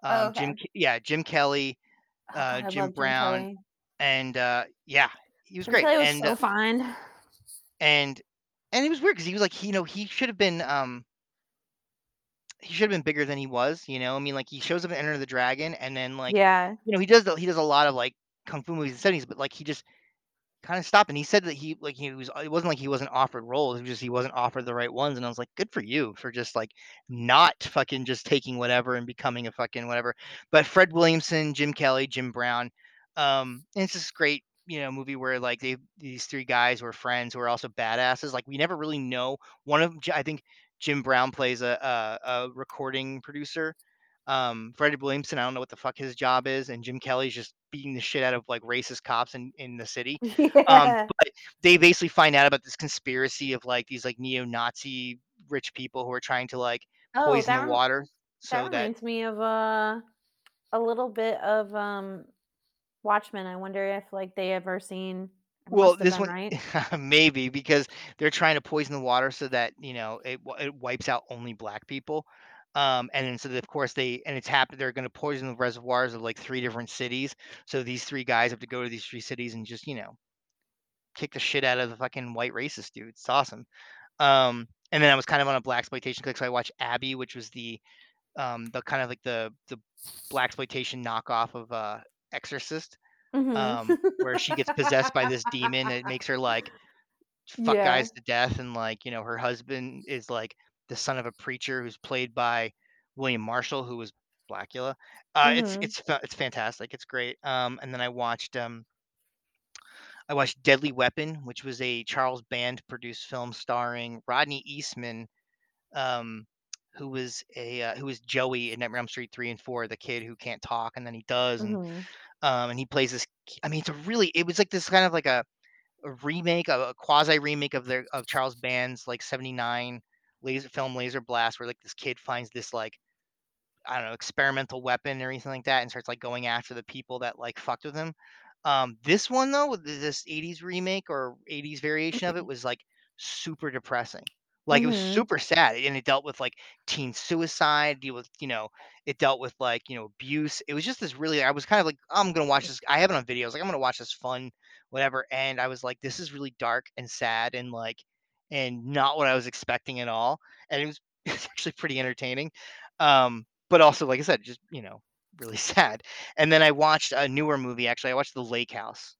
Oh, Um, Jim okay. K yeah, Jim Kelly, Oh uh, Jim Jim Brown, Kelly. And, uh yeah, he was great, was and, so fine. and and it was weird because he was, like, you know, he should have been, um he should have been bigger than he was, you know? I mean, like, he shows up in Enter the Dragon, and then, like, Yeah. you know, he does the he does a lot of, like, kung fu movies in the '70s, but, like, he just kinda stopped, and he said that he like, he was it wasn't like he wasn't offered roles, it was just he wasn't offered the right ones, and I was like, "Good for you for just, like, not fucking just taking whatever and becoming a fucking whatever." But Fred Williamson, Jim Kelly, Jim Brown, um, and it's this great, you know, movie where, like, they these 3 guys were friends who are also badasses, like, we never really know one of I think Jim Brown plays a a a recording producer. Um, Fred Williamson, I don't know what the fuck his job is, and Jim Kelly's just beating the shit out of, like, racist cops in in the city. Um, but they basically find out about this conspiracy of, like, these, like, neo-Nazi rich people who are trying to, like, Oh, poison that the rem water that so that reminds me of, uh, a little bit of, um, Watchmen. I wonder if, like, they ever seen it Well, must have this been, one right? maybe, because they're trying to poison the water so that, you know, it wi it wipes out only black people. Um, and then so that, of course, they and it's happened they're gonna poison the reservoirs of, like, 3 different cities, so these 3 guys have to go to these 3 cities and just, you know kick the shit out of the fucking white racist dudes, it's awesome. Um, and then I was kind of on a blaxploitation kick, so I watched Abby, which was the, um, the kind of, like, the the black exploitation knockoff of, uh, Exorcist. Mhm. um, where she gets possessed by this demon, it makes her, like, fuck Yeah. guys to death, and, like, you know, her husband is, like, the son of a preacher who's played by William Marshall, who was Blackula. Uh, it's Mhm. it's fa it's fantastic, it's great, um, and then I watched, um I watched Deadly Weapon, which was a Charles Band produced film starring Rodney Eastman, um, who was a, uh, who was Joey in Nightmare on Street 3 and 4, the kid who can't talk, and then he does, and, Mhm. um, and he plays this I mean, it's a really it was like this kind of like a a remake, a a quasi remake of their of Charles Band's, like, '79 laser film Laser Blast, where, like, this kid finds this, like, I don't know, experimental weapon or anything like that and starts, like, going after the people that, like, fucked with him. Um, this one, though, with this '80s remake or '80s variation of it was, like, super depressing. Like, it was Mhm. super sad, and it dealt with, like, teen suicide, deal with you know, it dealt with, like, you know, abuse. It was just this really I was kind of like, "I'm gonna watch this" I have it on video, I was like, "I'm gonna watch this fun, whatever," and I was like, "This is really dark and sad and, like and not what I was expecting at all," and it was it's actually pretty entertaining, um, but also, like I said, just, you know, really sad. And then I watched a newer movie, actually, I watched The Lake House.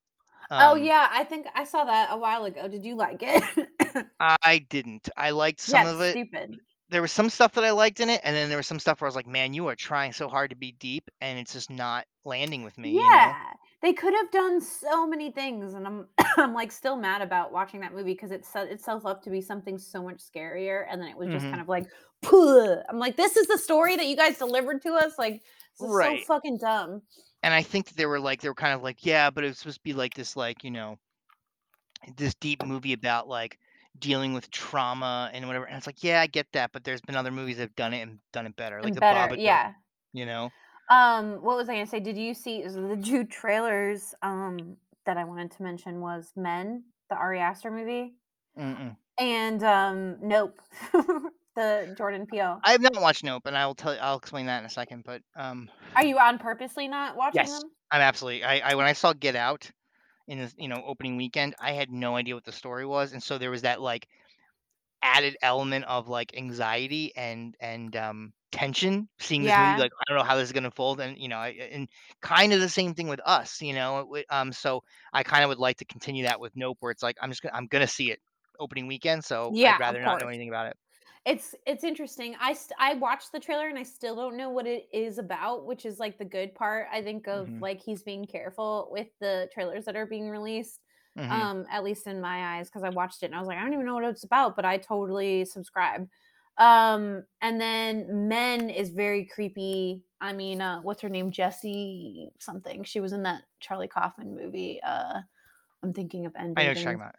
Oh, Um yeah, I think I saw that a while ago. Did you like it? I didn't. I liked some it's of it. stupid. There was some stuff that I liked in it, and then there was some stuff where I was like, "Man, you are trying so hard to be deep, and it's just not landing with me," you know? Yeah, they could have done so many things, and I'm I'm, like, still mad about watching that movie because it set itself up to be something so much scarier, and then it was just kind Mhm. of like, I'm like, "This is the story that you guys delivered to us? Like, this is so Right. fucking dumb." And I think they were like they were kind of like, "Yeah, but it was supposed to be like this, like, you know" "this deep movie about, like, dealing with trauma and whatever," and it's like, "Yeah, I get that, but there's been other movies that have done it and done it better, like And The better, Babadook," yeah. you know? Um, what was I gonna say? Did you see the 2 trailers, um, that I wanted to mention was Men, the Ari Aster movie Mm-mm. and, um, Nope, the Jordan Peele. I have not watched Nope, and I will tell I'll explain that in a second, but, um Are you on purposely not watching Yes, them? I'm absolutely I I when I saw Get Out in this, you know, opening weekend, I had no idea what the story was, and so there was that, like, added element of, like, anxiety and and, um, tension seeing this movie, like, I don't know how this is gonna fold, and, you know, I and kinda the same thing with Us, you know? Um, so I kinda would like to continue that with Nope, where it's like, I'm just gonna I'm gonna see it opening weekend, so I'd Yeah, of rather not know course. anything about it. It's it's interesting. I st I watched the trailer, and I still don't know what it is about, which is, like, the good part, I think, of, Mhm. like, he's being careful with the trailers that are being released, Mhm. um, at least in my eyes, because I watched it, and I was like, "I don't even know what it's about," but I totally subscribe. Um, and then Men is very creepy. I mean, uh, what's her name? Jessie something. She was in that Charlie Kaufman movie, uh, I'm thinking of ending. I know you're talking about.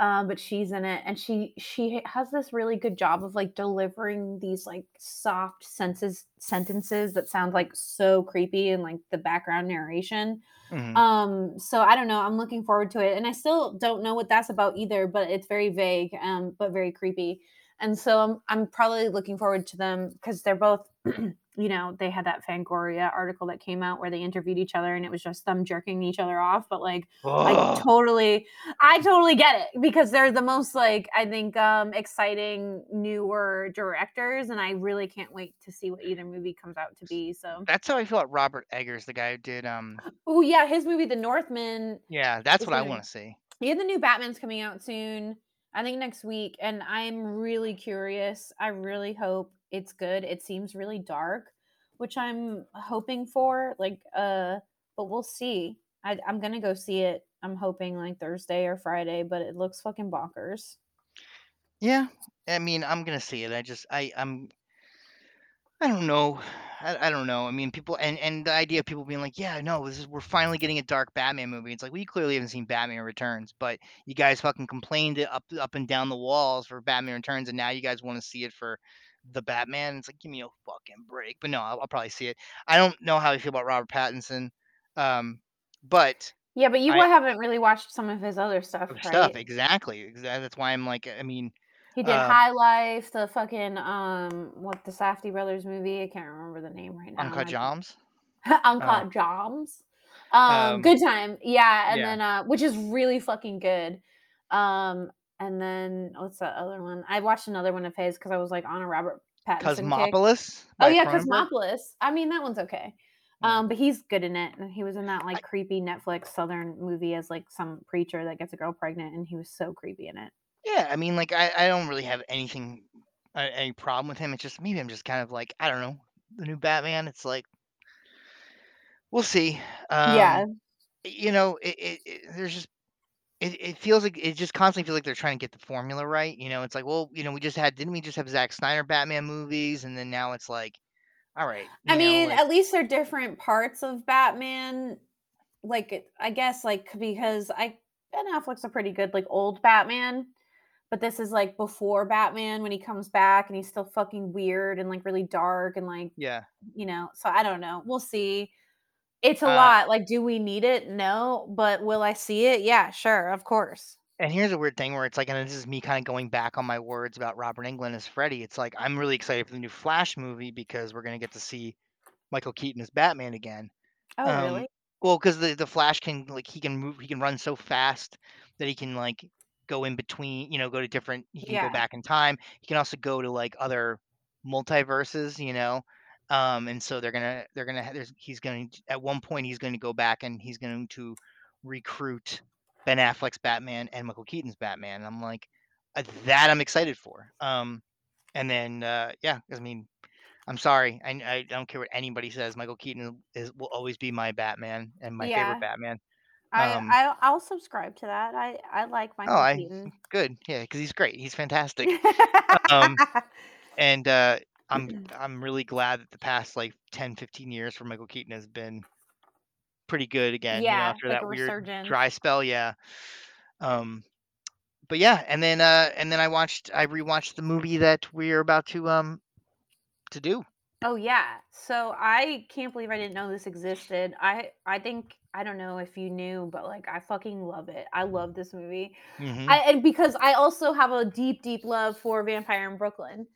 Um, but she's in it, and she she has this really good job of, like, delivering these, like, soft senses sentences that sound, like, so creepy in, like, the background narration. Mhm. Um, so I don't know, I'm looking forward to it, and I still don't know what that's about either, but it's very vague, um, but very creepy. And so I'm I'm probably looking forward to them because they're both you know, they had that Fangoria article that came out where they interviewed each other, and it was just them jerking each other off, but, like, I totally I totally get it because they're the most, like, I think, um, exciting newer directors, and I really can't wait to see what either movie comes out to be, so That's how I feel about Robert Eggers, the guy who did, um Ooh, yeah, his movie, The Northman Yeah, that's what I wanna see. yeah, the new Batman's coming out soon, I think next week, and I'm really curious. I really hope it's good. It seems really dark, which I'm hoping for, like, uh, but we'll see. I'd I'm gonna go see it. I'm hoping, like, Thursday or Friday, but it looks fucking bonkers. Yeah, I mean, I'm gonna see it, I just I I'm I don't know. I I don't know, I mean, people and and the idea of people being like, "Yeah, no, this is we're finally getting a dark Batman movie." It's like, "We clearly haven't seen Batman Returns, but you guys fucking complained it up up and down the walls for Batman Returns, and now you guys wanna see it for the Batman?" It's like, "Give me a fucking break." But no, I'll I'll probably see it. I don't know how I feel about Robert Pattinson, um, but Yeah, but you I haven't really watched some of his other stuff, Other stuff, right? exactly, that's why I'm like, I mean, He did um High Life, the fucking, um, what the Safdie brothers movie, I can't remember the name right now, Uncut? Oh. Uncut Gems? Um, Um Good Time, yeah, and Yeah. then, uh which is really fucking good. Um, and then what's that other one? I watched another one of his because I was, like, on a Robert Pattinson. Cosmopolis Oh, yeah, Cronenberg? Cosmopolis. I mean, that one's okay. Um, but he's good in it, and he was in that, like, creepy Netflix Southern movie as, like, some preacher that gets a girl pregnant, and he was so creepy in it. Yeah, I mean, like, I I don't really have anything uh, any problem with him, it's just maybe I'm just kind of like, I don't know, the new Batman, it's like we'll see. Yeah. Um, y you know, it it it there's just it it feels like it just constantly feels like they're trying to get the formula right, you know, it's like, well, you know, we just had didn't we just have Zack Snyder Batman movies, and then now it's like, alright, I know, mean, like at least they're different parts of Batman, like, I guess, like, because I Ben Affleck's a pretty good, like, old Batman, but this is, like, before Batman when he comes back, and he's still fucking weird and, like, really dark and, like, Yeah. you know, so I don't know, we'll see. It's a Uh lot, like, do we need it? No, but will I see it? Yeah, sure, of course. And here's a weird thing where it's like and this is me kinda going back on my words about Robert Englund as Freddy, it's like, I'm really excited for the new Flash movie because we're gonna get to see Michael Keaton as Batman again. Oh, Um, really? well, 'cause the the Flash can, like he can move he can run so fast that he can, like, go in between you know, go to different he can go back in time, he can also go to, like, other multiverses, you know? Um, and so they're gonna they're gonna there's he's going t at one point, he's gonna go back, and he's going to recruit Ben Affleck's Batman and Michael Keaton's Batman, and I'm like, uh, that I'm excited for. Um, and then, uh, yeah, I mean, I'm sorry, I don't care what anybody says, Michael Keaton is will always be my Batman and my favorite Batman. I Um I'll I'll subscribe to that, I I like Oh, Michael I Keaton. good, yeah, 'cause he's great, he's fantastic. Um, and, uh, I'm I'm really glad that the past, like, 10, 15 years for Michael Keaton has been pretty good again, you know, Yeah, after like a that weird resurgence. dry spell, yeah. Um, but yeah, and then, uh, and then I watched I rewatched the movie that we're about to, um, to do. Oh, yeah, so I can't believe I didn't know this existed, I I think I don't know if you knew, but, like, I fucking love it, I love this movie. I Mhm. and because I also have a deep, deep love for Vampire in Brooklyn.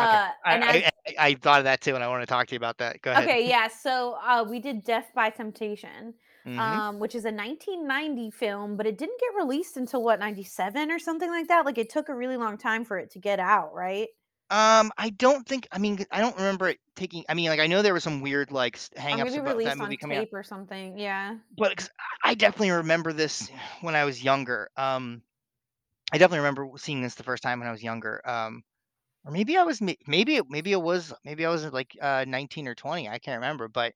Okay, Uh, I and I as I I thought of that too, and I wanna talk to you about that, go ahead. Okay, yeah, so, uh, we did Def by Temptation, Mhm. um, which is a 1990 film, but it didn't get released until, what, 97 or something like that? Like, it took a really long time for it to get out, right? Um, I don't think I mean, I don't remember it taking I mean, like, I know there was some weird, like, s Or hang-ups maybe about that released movie on coming out. tape or something, yeah. But 'cause I definitely remember this when I was younger, um, I definitely remember seeing this the first time when I was younger, um, or maybe I was may maybe it maybe it was maybe I was, like, uh, 19 or 20, I can't remember, but,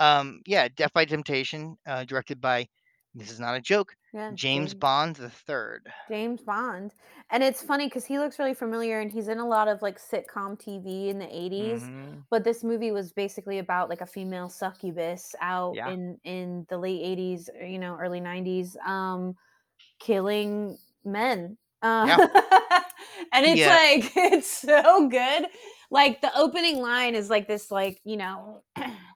um, yeah, Def by Temptation, uh, directed by this is not a joke, Yeah, James James Bond third. James Bond, and it's funny because he looks really familiar, and he's in a lot of, like, sitcom TV in the '80s, Mhm. but this movie was basically about, like, a female succubus out Yeah. in in the late '80s, you know, early '90s, um, killing men, uh, Yeah. and it's Yeah. like, it's so good, like, the opening line is, like, this, like, you know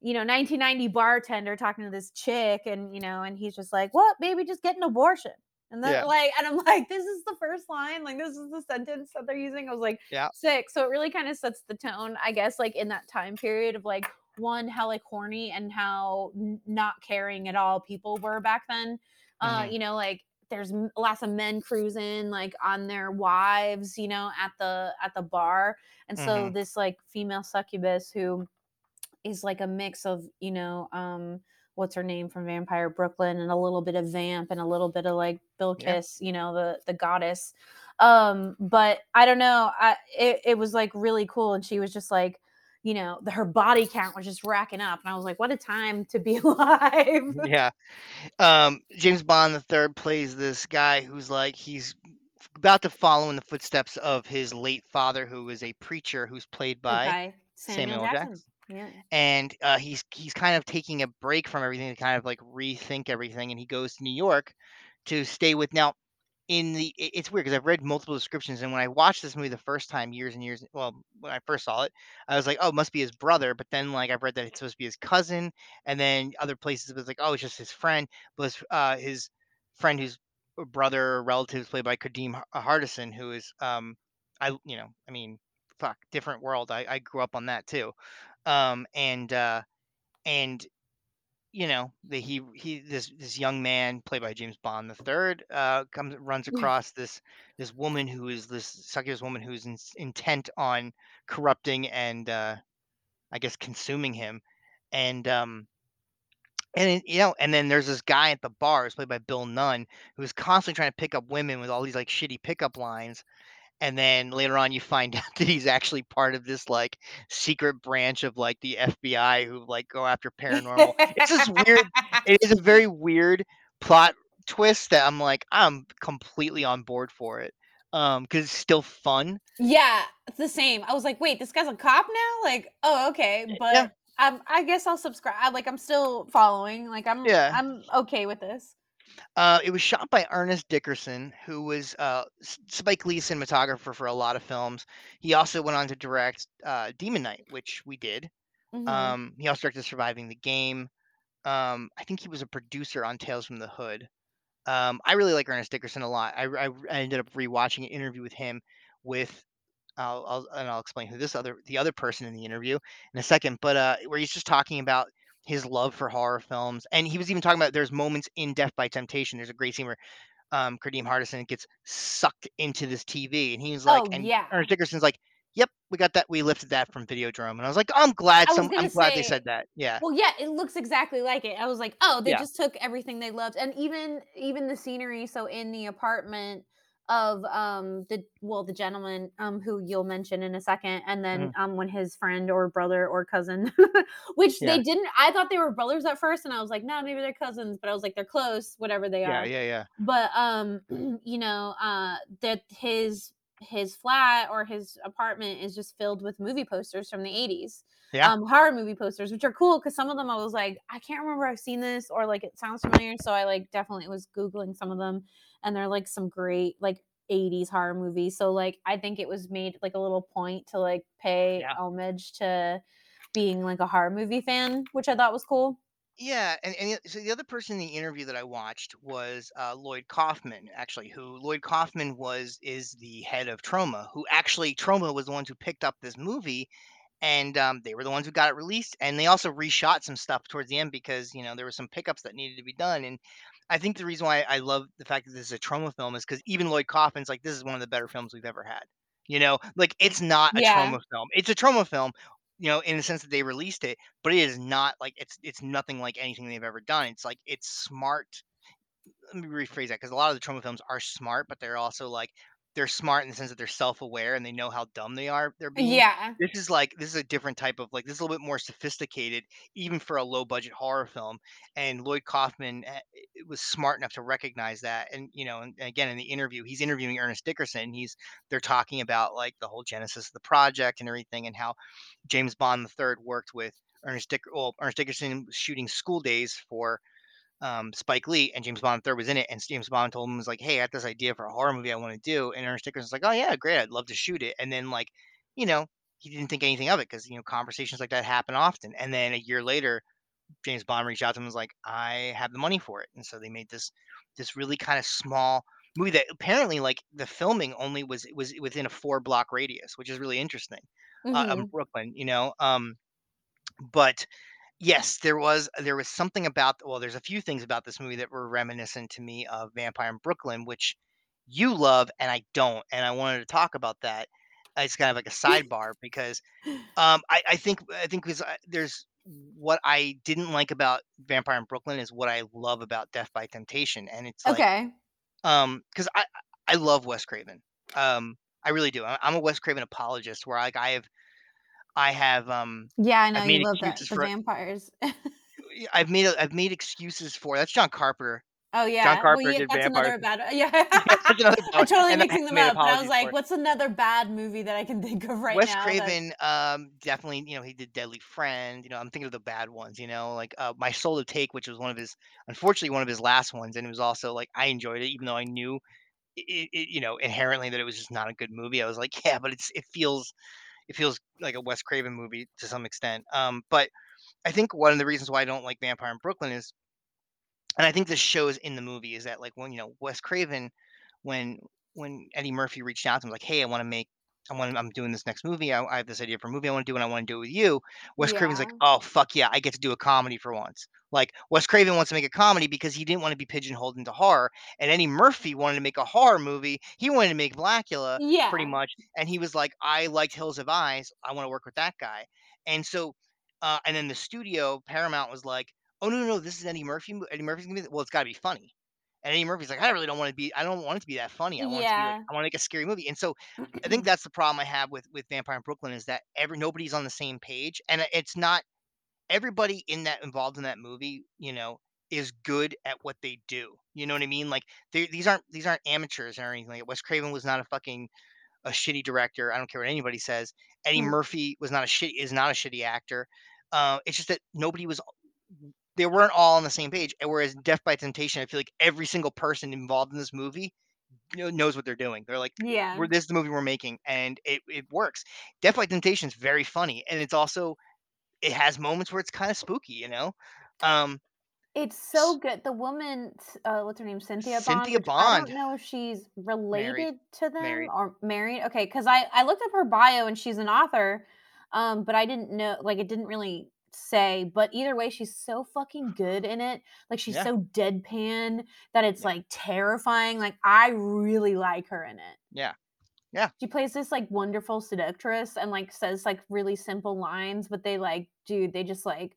you know, 1990 bartender talking to this chick, and, you know, and he's just like, "What? Baby, just get an abortion," and then, Yeah. like and I'm like, "This is the first line? Like, this is the sentence that they're using?" I was like, Yeah. "Sick," so it really kinda sets the tone, I guess, like, in that time period of, like, 1, how, like, horny and how n not caring at all people were back then, uh, Mhm. you know, like, there's lots of men cruising, like, on their wives, you know, at the at the bar, and so Mhm. this, like, female succubus who is, like, a mix of, you know, um, what's her name from Vampire Brooklyn, and a little bit of vamp, and a little bit of, like, Yeah. Bilquis, you know, the the goddess, um, but I don't know, I it it was, like, really cool, and she was just, like, you know, the her body count was just racking up, and I was like, "What a time to be alive." Yeah, um, James Bond the third plays this guy who's, like, he's about to follow in the footsteps of his late father, who is a preacher who's played by by Samuel Samuel Jackson, Jackson, yeah. and, uh, he's he's kind of taking a break from everything to kind of, like, rethink everything, and he goes to New York to stay with now, in the it's weird 'cause I've read multiple descriptions, and when I watched this movie the first time years and years well, when I first saw it, I was like, "Oh, it must be his brother," but then, like, I've read that it's supposed to be his cousin, and then other places it was like, "Oh, it's just his friend," but it's, uh, his friend whose brother or relative is played by Kadeem Hardison, who is, um, I you know, I mean, fuck, different world, I I grew up on that too, um, and, uh, and, you know, that he he this this young man played by James Bond III, uh, comes runs Yeah. across this this woman who is this succubus woman who's ins intent on corrupting and, uh, I guess, consuming him, and um, and you know, and then there's this guy at the bar, who's played by Bill Nunn, who's constantly trying to pick up women with all these like shitty pickup lines. And then later on, you find out that he's actually part of this like secret branch of like the FBI who like go after paranormal. it's just weird. It is a very weird plot twist that I'm like, I'm completely on board for it. Um, because it's still fun. Yeah, it's the same. I was like, wait, this guy's a cop now? Like, oh, okay. But Yeah. um, I guess I'll subscribe. Like, I'm still following. Like, I'm Yeah. I'm okay with this. Uh, it was shot by Ernest Dickerson, who was uh, Spike Lee's cinematographer for a lot of films. He also went on to direct uh, Demon Knight, which we did. Mhm. Um, he also directed Surviving the Game. Um, I think he was a producer on Tales from the Hood. Um, I really like Ernest Dickerson a lot. I, I, I ended up rewatching an interview with him with. I'll, I'll and I'll explain who this other the other person in the interview in a second, but uh, where he's just talking about his love for horror films, and he was even talking about there's moments in Def by Temptation. There's a great scene where um, Kadeem Hardison gets sucked into this TV, and he was like, Oh, and yeah. Ernest Dickerson's like, "Yep, we got that. We lifted that from Videodrome," and I was like, "I'm glad some. I'm gonna glad they said that." Yeah, Well, yeah, it looks exactly like it. I was like, oh, they Yeah. just took everything they loved, and even even the scenery. So in the apartment of um the well the gentleman um who you'll mention in a second, and then um when his friend or brother or cousin, which Yeah. they didn't. I thought they were brothers at first, and I was like, no, maybe they're cousins, but I was like, they're close, whatever they yeah, are yeah yeah, yeah. but um you know uh that his his flat or his apartment is just filled with movie posters from the 80s Yeah. um horror movie posters which are cool because some of them i was like i can't remember i've seen this or like it sounds familiar so i like definitely was googling some of them and they're like some great like 80s horror movies so like i think it was made like a little point to like pay Yeah. homage to being like a horror movie fan which i thought was cool Yeah, and, and the- so the other person in the interview that I watched was uh, Lloyd Kaufman, actually, who Lloyd Kaufman was is the head of Troma, who actually Troma was the ones who picked up this movie, and um, they were the ones who got it released, and they also reshot some stuff towards the end because you know there were some pickups that needed to be done, and I think the reason why I love the fact that this is a Troma film is because even Lloyd Kaufman's like this is one of the better films we've ever had. You know, like it's not a Yeah. Troma film; it's a Troma film. You know, in the sense that they released it, but it is not like it's it's nothing like anything they've ever done. It's like it's smart. Let me rephrase that because a lot of the Troma films are smart, but they're also like they're smart in the sense that they're self-aware and they know how dumb they are. They're being. yeah This is like this is a different type of like this is a little bit more sophisticated, even for a low-budget horror film. And Lloyd Kaufman eh, was smart enough to recognize that. And you know, and and again in the interview, he's interviewing Ernest Dickerson. He's they're talking about like the whole genesis of the project and everything, and how James Bond the third worked with Ernest Dick. Well, Ernest Dickerson was shooting School Daze for um, Spike Lee, and James Bond third was in it. And James Bond told him was like, "Hey, I got this idea for a horror movie I want to do." And Ernest Dickerson's like, "Oh yeah, great, I'd love to shoot it." And then like, you know, he didn't think anything of it because you know conversations like that happen often. And then a year later, James Bond reached out to him and was like, "I have the money for it." And so they made this this really kind of small movie that apparently like the filming only was was within a four block radius, which is really interesting uh, um, Mhm. Brooklyn, you know. Um, but yes, there was there was something about well, there's a few things about this movie that were reminiscent to me of Vampire in Brooklyn, which you love and I don't, and I wanted to talk about that. Uh, It's kind of like a sidebar because um, I, I think I think because there's what I didn't like about Vampire in Brooklyn is what I love about Def by Temptation, and it's like okay um because I I love Wes Craven. Um, I really do. I'm a Wes Craven apologist, where like I have I have um Yeah, I know I've made you love that excuses the for- vampires. I've made I've made excuses for that's John Carpenter. oh yeah, Carpenter yeah, did that's another bad. Yeah, That's another I'm totally and I mixing them made up. But I was apologies like, it. what's another bad movie that I can think of right Wes now? that- Craven, um, definitely, you know, he did Deadly Friend. You know, I'm thinking of the bad ones. You know, like uh, My Soul to Take, which was one of his, unfortunately, one of his last ones, and it was also like I enjoyed it, even though I knew, it, it, you know, inherently that it was just not a good movie. I was like, yeah, but it's it feels, it feels like a Wes Craven movie to some extent. Um, but I think one of the reasons why I don't like Vampire in Brooklyn is and I think this shows in the movie is that like when you know Wes Craven, when when Eddie Murphy reached out to him like, hey, I want to make, I want, I'm doing this next movie. I, I have this idea for a movie I want to do, and I want to do it with you. Wes Craven's like, oh fuck yeah, I get to do a comedy for once. Like Wes Craven wants to make a comedy because he didn't want to be pigeonholed into horror, and Eddie Murphy wanted to make a horror movie. He wanted to make Blackula yeah, pretty much, and he was like, I liked Hills of Eyes. I want to work with that guy, and so Uh, and then the studio, Paramount, was like, "Oh no, no, no, this is Eddie Murphy. Eddie Murphy's gonna be. Well, it's got to be funny." And Eddie Murphy's like, "I really don't want to be. I don't want it to be that funny. I want it to be like, Yeah. I want to make a scary movie." And so I think that's the problem I have with with Vampire in Brooklyn is that every nobody's on the same page, and it's not everybody in that involved in that movie, you know, is good at what they do. You know what I mean? Like they, these aren't these aren't amateurs or anything. Like Wes Craven was not a fucking a shitty director. I don't care what anybody says. Eddie Mm. Murphy was not a shit is not a shitty actor. Uh, it's just that nobody was they weren't all on the same page. And whereas Def by Temptation, I feel like every single person involved in this movie knows what they're doing. They're like, Yeah. we're this is the movie we're making, and it, it works. Def by Temptation is very funny, and it's also it has moments where it's kind of spooky, you know. Um, It's so good. The woman, uh, what's her name? Cynthia Bond. Cynthia which I don't know if she's related to them Married. or married. Okay, because I I looked up her bio and she's an author, um, but I didn't know like it didn't really say. But either way, she's so fucking good in it. Like she's Yeah. so deadpan that it's Yeah. like terrifying. Like I really like her in it. Yeah. Yeah. She plays this like wonderful seductress and like says like really simple lines, but they like, dude, they just like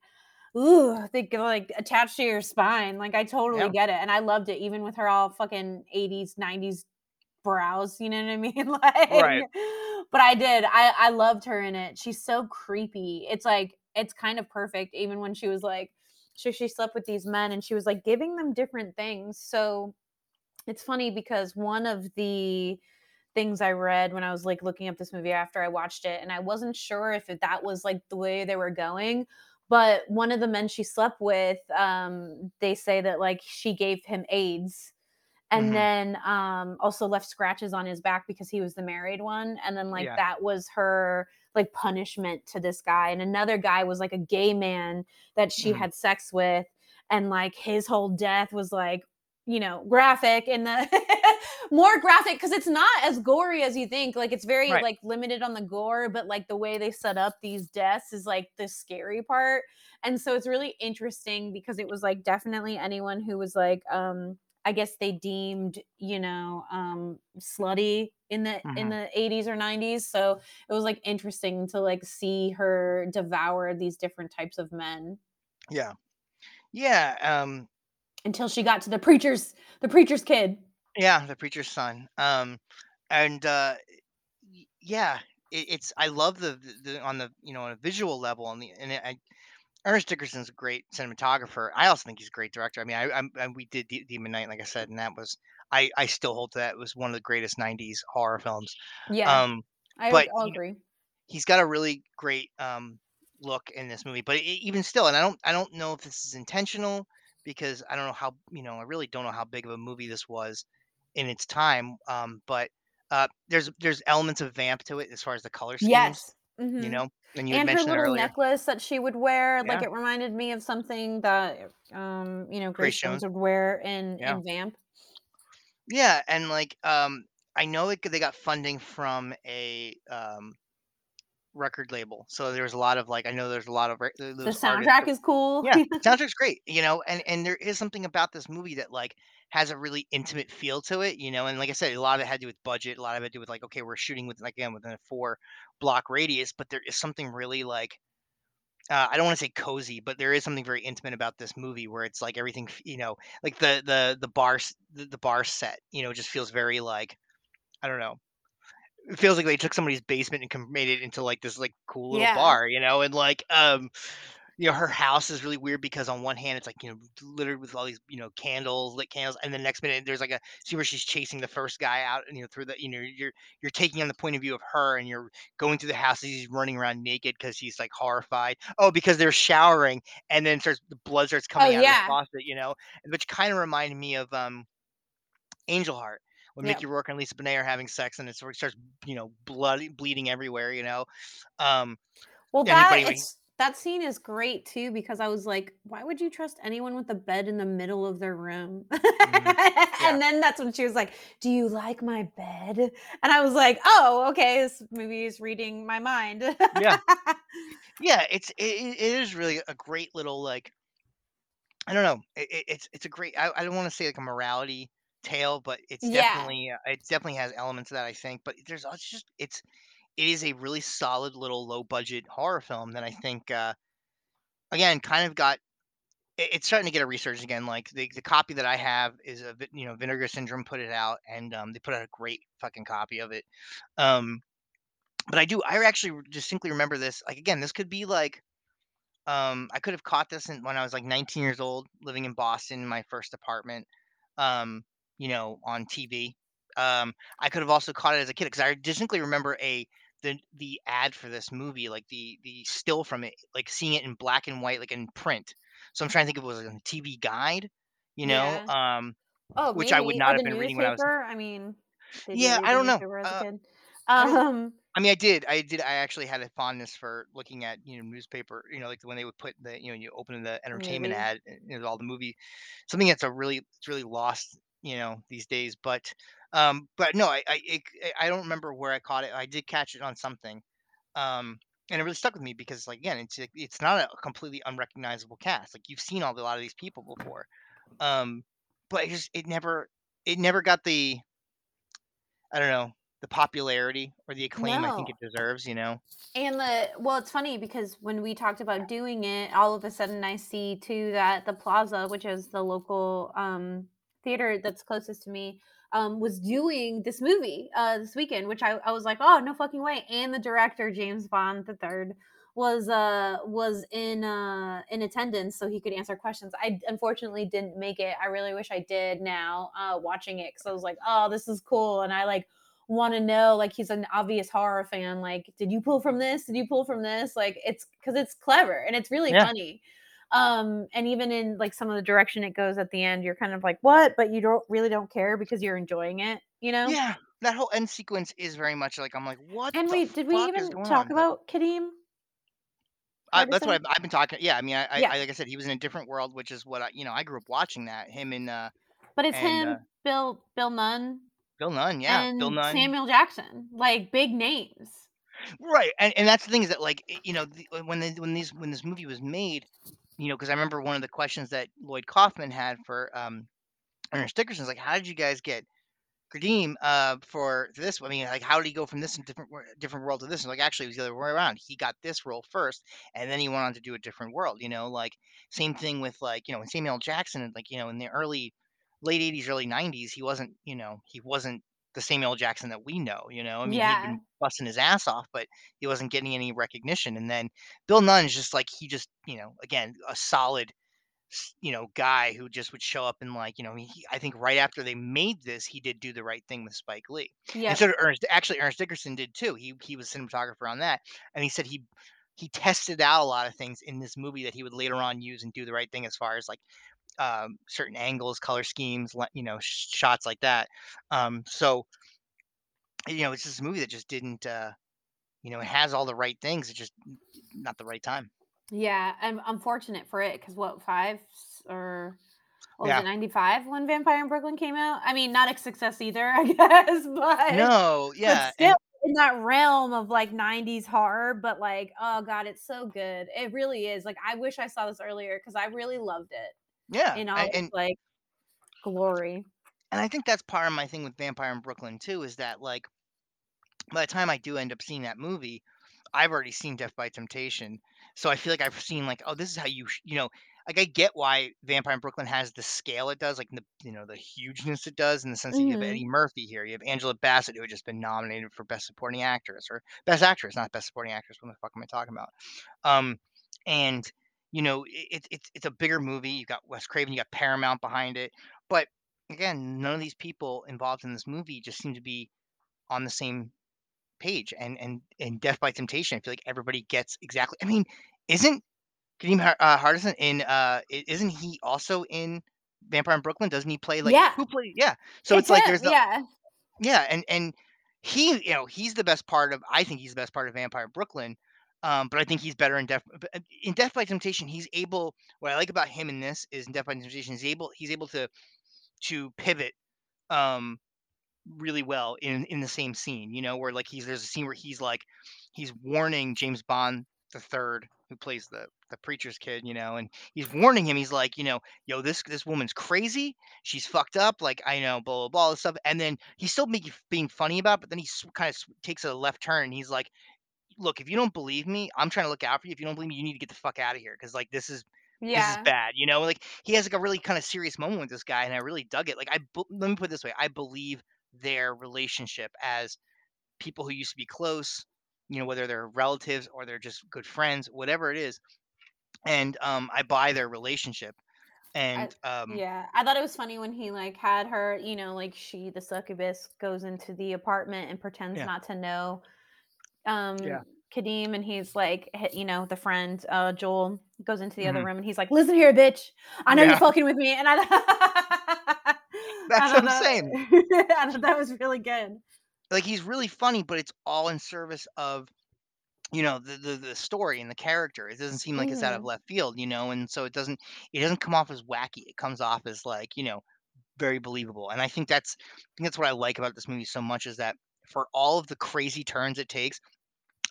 ooh, they get like attached to your spine. Like I totally Yeah. get it. And I loved it, even with her all fucking 80s, 90s brows, you know what I mean? like Right. but I did. I I loved her in it. She's so creepy. It's like it's kind of perfect, even when she was like she she slept with these men and she was like giving them different things. So it's funny because one of the things I read when I was like looking up this movie after I watched it, and I wasn't sure if it, that was like the way they were going. But one of the men she slept with, um, they say that like she gave him AIDS, and Mhm. then um, also left scratches on his back because he was the married one, and then like Yeah. that was her like punishment to this guy. And another guy was like a gay man that she Mhm. had sex with, and like his whole death was like you know graphic and the more graphic because it's not as gory as you think like it's very Right. like limited on the gore but like the way they set up these deaths is like the scary part and so it's really interesting because it was like definitely anyone who was like um i guess they deemed you know um slutty in the in Mhm. the 80s or 90s so it was like interesting to like see her devour these different types of men Yeah. Yeah. Um, until she got to the preacher's the preacher's kid yeah. The preacher's son. Um, and uh, yeah, it, it's I love the, the the on the you know on a visual level on the and I Ernest Dickerson's a great cinematographer. I also think he's a great director. I mean, I, I'm, I we did Demon Knight, like I said, and that was I I still hold to that. It was one of the greatest '90s horror films. yeah Um, i but, I'll you know, agree he's got a really great um look in this movie. But e even still, and I don't I don't know if this is intentional because I don't know how you know I really don't know how big of a movie this was in its time. Um, but uh, there's there's elements of vamp to it as far as the color schemes. yes You Mhm. know, and you and her little earlier. necklace that she would wear like Yeah. it reminded me of something that um you know Grace grace jones Jones. would wear in Yeah. in vamp Yeah, and like um I know like they got funding from a um record label. So there was a lot of like I know there's a lot of re- the artists soundtrack that- is cool Yeah, soundtrack's great, you know, and and there is something about this movie that like has a really intimate feel to it, you know, and like I said, a lot of it had to do with budget, a lot of it had to do with like okay, we're shooting with like again within a four block radius, but there is something really like uh, I don't want to say cozy, but there is something very intimate about this movie where it's like everything, you know, like the the the bar the, the bar set, you know, just feels very like I don't know. It feels like they took somebody's basement and made it into like this like cool little Yeah. bar, you know, and like um you know her house is really weird because on one hand it's like you know littered with all these you know candles lit candles and the next minute there's like a see where she's chasing the first guy out and you know through the you know you're you're taking on the point of view of her and you're going through the house as he's running around naked because he's like horrified oh because they're showering and then starts the blood starts coming out Oh, yeah. of the faucet you know which kind of reminded me of um Angel Heart when. Mickey Rourke and Lisa Bonet are having sex and it starts you know blood bleeding everywhere you know um well that it's that scene is great too because i was like why would you trust anyone with a bed in the middle of their room Mm-hmm. and then that's when she was like do you like my bed and i was like oh okay this movie is reading my mind Yeah. yeah it's it, it is really a great little like i don't know it, it- it's it's a great i, I don't want to say like a morality tale but it's Yeah. definitely uh, it definitely has elements of that i think but there's also just it's it is a really solid little low budget horror film that i think uh again, kind of got it, it's starting to get a resurgence again. Like the, the copy that I have is a you know Vinegar Syndrome put it out, and um, they put out a great fucking copy of it. Um, but I do I actually distinctly remember this. Like again, this could be like um, I could have caught this in, when I was like 19 years old, living in Boston in my first apartment. Um, you know, on TV. Um, I could have also caught it as a kid because I distinctly remember a the the ad for this movie, like the the still from it, like seeing it in black and white, like in print. So I'm trying to think if it was a TV guide, you know, Yeah. um, Oh, which I would not Or have been reading when I was. I mean, Yeah, I don't know. newspaper as a Uh. I. Um, I mean, I did. I did. I actually had a fondness for looking at you know newspaper. You know, like when they would put the you know you open the entertainment movies. ad, and, you know, all the movie, something that's a really it's really lost you know these days. But um, but no, I I it, I don't remember where I caught it. I did catch it on something. Um, and it really stuck with me because like again, it's like, it's not a completely unrecognizable cast. Like you've seen all the, a lot of these people before. Um, but it just it never it never got the I don't know the popularity or the acclaim I think it deserves. You know. And the well, it's funny because when we talked about doing it, all of a sudden I see too that the Plaza, which is the local um theater that's closest to me, um, was doing this movie uh this weekend, which I, I was like, oh no fucking way. And the director, James Bond the third, was uh was in uh in attendance so he could answer questions. I unfortunately didn't make it. I really wish I did now, uh watching it because I was like, oh, this is cool. And I like want to know like he's an obvious horror fan like did you pull from this did you pull from this like it's because it's clever and it's really Yeah. funny um and even in like some of the direction it goes at the end you're kind of like what but you don't really don't care because you're enjoying it you know Yeah. That whole end sequence is very much like I'm like, what and the wait did we fuck is even going talk on? About kadeem I, that's what I've, I've been talking. Yeah, I mean, I, I, yeah I like I said, he was in a different world, which is what I, you know, I grew up watching that. Him and uh but it's and uh him bill bill nunn Bill Nunn. Yeah, Bill and Nunn. samuel jackson like big names Right, and and that's the thing is that like i- you know the, when they when these when this movie was made, you know, because I remember one of the questions that Lloyd Kaufman had for um Ernest Dickerson is like, how did you guys get Kadeem uh for this? I mean, like, how did he go from this different different world to this? And like, actually, it was the other way around. He got this role first, and then he went on to do a different world. You know, like same thing with like you know, when Samuel Jackson, like you know, in the early late '80s, early '90s, he wasn't you know he wasn't the Samuel Jackson that we know. You know, I mean, he'd been busting his ass off, but he wasn't getting any recognition. And then Bill Nunn is just like he just you know again a solid you know, guy who just would show up and like, you know, he, I think right after they made this, he did do the right thing with Spike Lee, Yeah. and so did Ernest. Actually, Ernest Dickerson did too. He he was cinematographer on that, and he said he he tested out a lot of things in this movie that he would later on use and do the right thing as far as like um, certain angles, color schemes, you know, sh- shots like that. Um, so you know, it's just a movie that just didn't, uh, you know, it has all the right things. It's just not the right time. Yeah, I'm I'm fortunate for it because what five or what was Yeah. it ninety five when Vampire in Brooklyn came out? I mean, not a success either, I guess, but No. but Yeah. still And in that realm of like '90s horror. But like, oh god, it's so good. It really is. Like, I wish I saw this earlier because I really loved it yeah. in And, all its and like glory. and I think that's part of my thing with Vampire in Brooklyn too, is that like by the time I do end up seeing that movie, I've already seen Def by Temptation, so I feel like I've seen like, oh, this is how you, sh- you know, like I get why Vampire in Brooklyn has the scale it does, like the you know the hugeness it does, in the sense that you have hmm Eddie Murphy here, you have Angela Bassett who had just been nominated for Best Supporting Actress or Best Actress, not Best Supporting Actress. What the fuck am I talking about? Um, and you know, it's it's it's a bigger movie. You got Wes Craven, you got Paramount behind it, but again, none of these people involved in this movie just seem to be on the same page. And and and Def by Temptation, I feel like everybody gets exactly. I mean, isn't Kadeem uh, Hardison in? Uh, isn't he also in Vampire in Brooklyn? Doesn't he play like Yeah, who play? Yeah. So it's it's like him. there's the Yeah, yeah, and and he, you know, he's the best part of. I think he's the best part of Vampire in Brooklyn. Um, but I think he's better in Def uh, in Def by Temptation. He's able. What I like about him in this is in Def by Temptation, he's able he's able to to pivot. Um, really well in in the same scene, you know, where like he's there's a scene where he's like he's warning James Bond the third who plays the the preacher's kid, you know, and he's warning him. He's like, you know, yo, this this woman's crazy. She's fucked up. Like I know, blah blah blah, all this stuff. And then he's still being funny about, it, but then he kind of takes a left turn. He's like, look, if you don't believe me, I'm trying to look out for you. If you don't believe me, you need to get the fuck out of here because like this is this is Yeah. bad. You know, like he has like a really kind of serious moment with this guy, and I really dug it. Like I let me put it this way, I believe their relationship as people who used to be close. You know, whether they're relatives or they're just good friends, whatever it is, and um, I buy their relationship. And um, Yeah, I thought it was funny when he like had her, you know, like she, the succubus, goes into the apartment and pretends Yeah. not to know um Yeah. Kadeem, and he's like, you know, the friend uh Joel goes into the other Mhm. room, and he's like, "Listen here, bitch, I know Yeah. you're fucking with me," and I. I That's thought what I'm saying. I thought that was really good. like he's really funny, but it's all in service of you know the, the the story and the character. It doesn't seem like it's out of Mhm. left field, you know, and so it doesn't it doesn't come off as wacky. It comes off as like you know very believable, and I think that's I think that's what I like about this movie so much is that for all of the crazy turns it takes.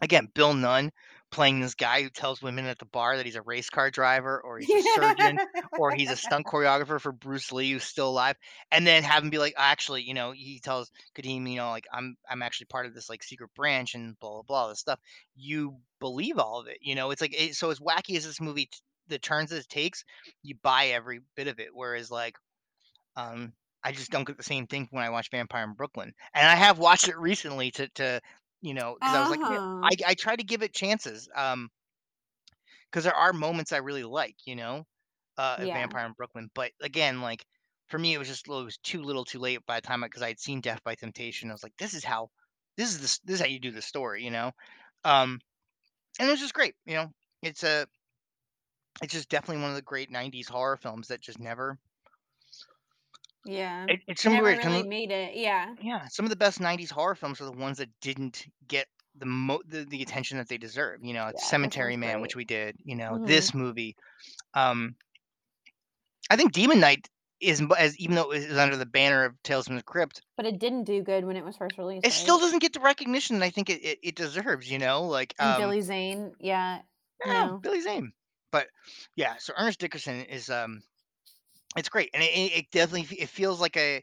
Again, Bill Nunn playing this guy who tells women at the bar that he's a race car driver or he's a surgeon or he's a stunt choreographer for Bruce Lee who's still alive, and then have him be like, actually, you know, he tells Kadeem, you know, like I'm I'm actually part of this like secret branch and blah blah blah this stuff. You believe all of it, you know. It's like it, so as wacky as this movie, t- the turns that it takes, you buy every bit of it. Whereas like, um, I just don't get the same thing when I watch Vampire in Brooklyn, and I have watched it recently to to you know because I was like, Uh-huh. I I try to give it chances, um, because there are moments I really like, you know, uh, of Yeah. Vampire in Brooklyn. But again, like for me, it was just it was too little, too late by the time because I had seen Def by Temptation. I was like, this is how, this is this this is how you do the story, you know, um, and it was just great, you know. It's a, it's just definitely one of the great '90s horror films that just never. Yeah, It, it's It some never weird. really some- made it. Yeah, yeah, some of the best '90s horror films are the ones that didn't get the mo the, the attention that they deserve. You know, Yeah, Cemetery Man, which great. we did. You know, Mhm. this movie. Um, I think Demon Knight is m- as even though it is under the banner of Tales from the Crypt, but it didn't do good when it was first released. it still right? doesn't get the recognition that I think it, it, it deserves. You know, like And um, Billy Zane, yeah, yeah, no. Billy Zane. But yeah, so Ernest Dickerson is um, it's great, and it, it it definitely it feels like a.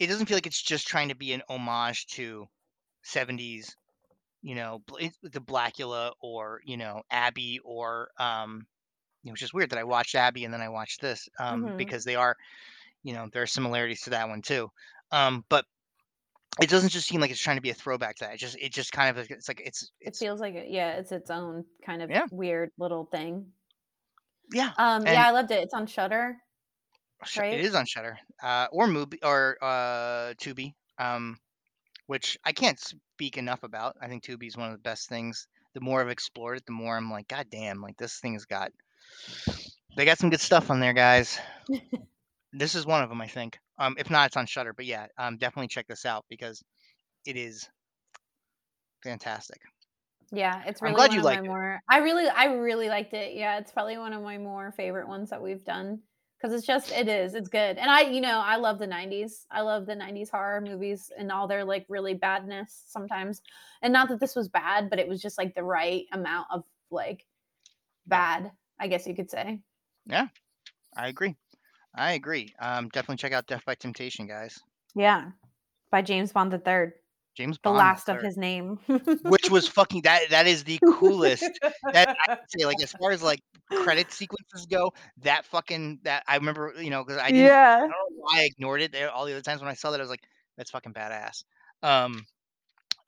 It doesn't feel like it's just trying to be an homage to 70s, you know, the Blackula or you know Abby or um, it was just weird that I watched Abby and then I watched this um, Mhm. because they are, you know, there are similarities to that one too. Um, but it doesn't just seem like it's trying to be a throwback to that. It just it just kind of it's like it's It feels like it, yeah, it's its own kind of Yeah. weird little thing. yeah. Um, And- yeah, I loved it. It's on Shudder. Sh- right? It is on Shudder, uh, or Mubi or uh, Tubi, um, which I can't speak enough about. I think Tubi is one of the best things. The more I've explored it, the more I'm like, God damn, like this thing has got. They got some good stuff on there, guys. this is one of them, I think. Um, if not, it's on Shudder. But yeah, um, definitely check this out because it is fantastic. Yeah, it's I'm really glad one you of liked more. I really, I really liked it. Yeah, it's probably one of my more favorite ones that we've done because it's just, it is, it's good. And I, you know, I love the '90s. I love the '90s horror movies and all their like really badness sometimes. And not that this was bad, but it was just like the right amount of like bad, I guess you could say. Yeah. I agree. I agree. Um, definitely check out Def by Temptation, guys. Yeah, by James Bond the Third, James the Bond, last of his name. which was fucking that. That is the coolest. that I would say, like as far as like credit sequences go, that fucking that I remember, you know, because I didn't, I yeah. don't know why I ignored it there all the other times when I saw that I was like, that's fucking badass. Um,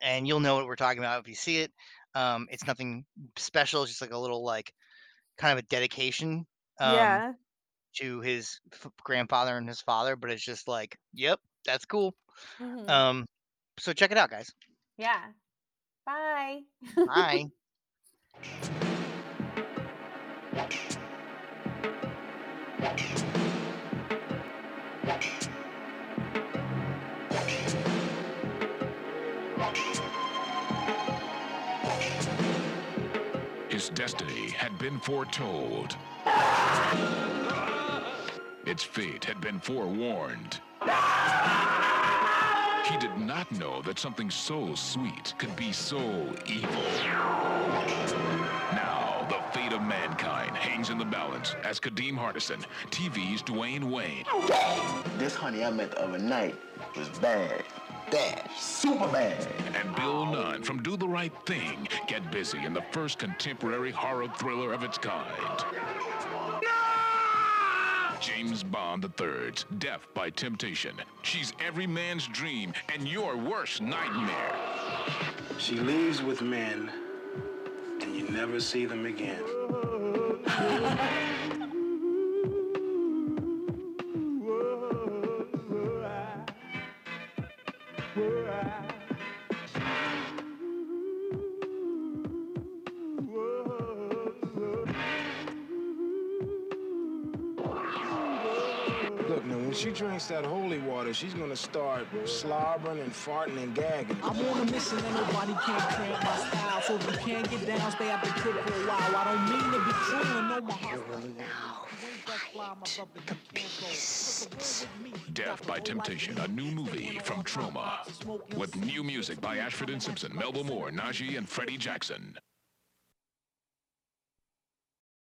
and you'll know what we're talking about if you see it. Um, it's nothing special, it's just like a little like kind of a dedication. Um, yeah. to his f- grandfather and his father, but it's just like, yep, that's cool. Mhm. Um, so check it out, guys. yeah. Bye. Bye. His destiny had been foretold. Its fate had been forewarned. He did not know that something so sweet could be so evil. Now, the fate of mankind hangs in the balance as Kadeem Hardison, TV's Dwayne Wayne, This honey I met the other night was bad. Dash, Superman. And Bill Nunn from Do the Right Thing get busy in the first contemporary horror thriller of its kind. James Bond III's Def by Temptation. She's every man's dream and your worst nightmare. She leaves with men, and you never see them again. drinks that holy water, she's gonna start slobbering and farting and gagging. I'm on a mission and nobody can cramp my style. So if you can't get down, stay at the crib for a while. I don't mean to be true and know my heart. Def by Temptation, a new movie from Troma. With new music by Ashford and Simpson, Melba Moore, Najee, and Freddie Jackson.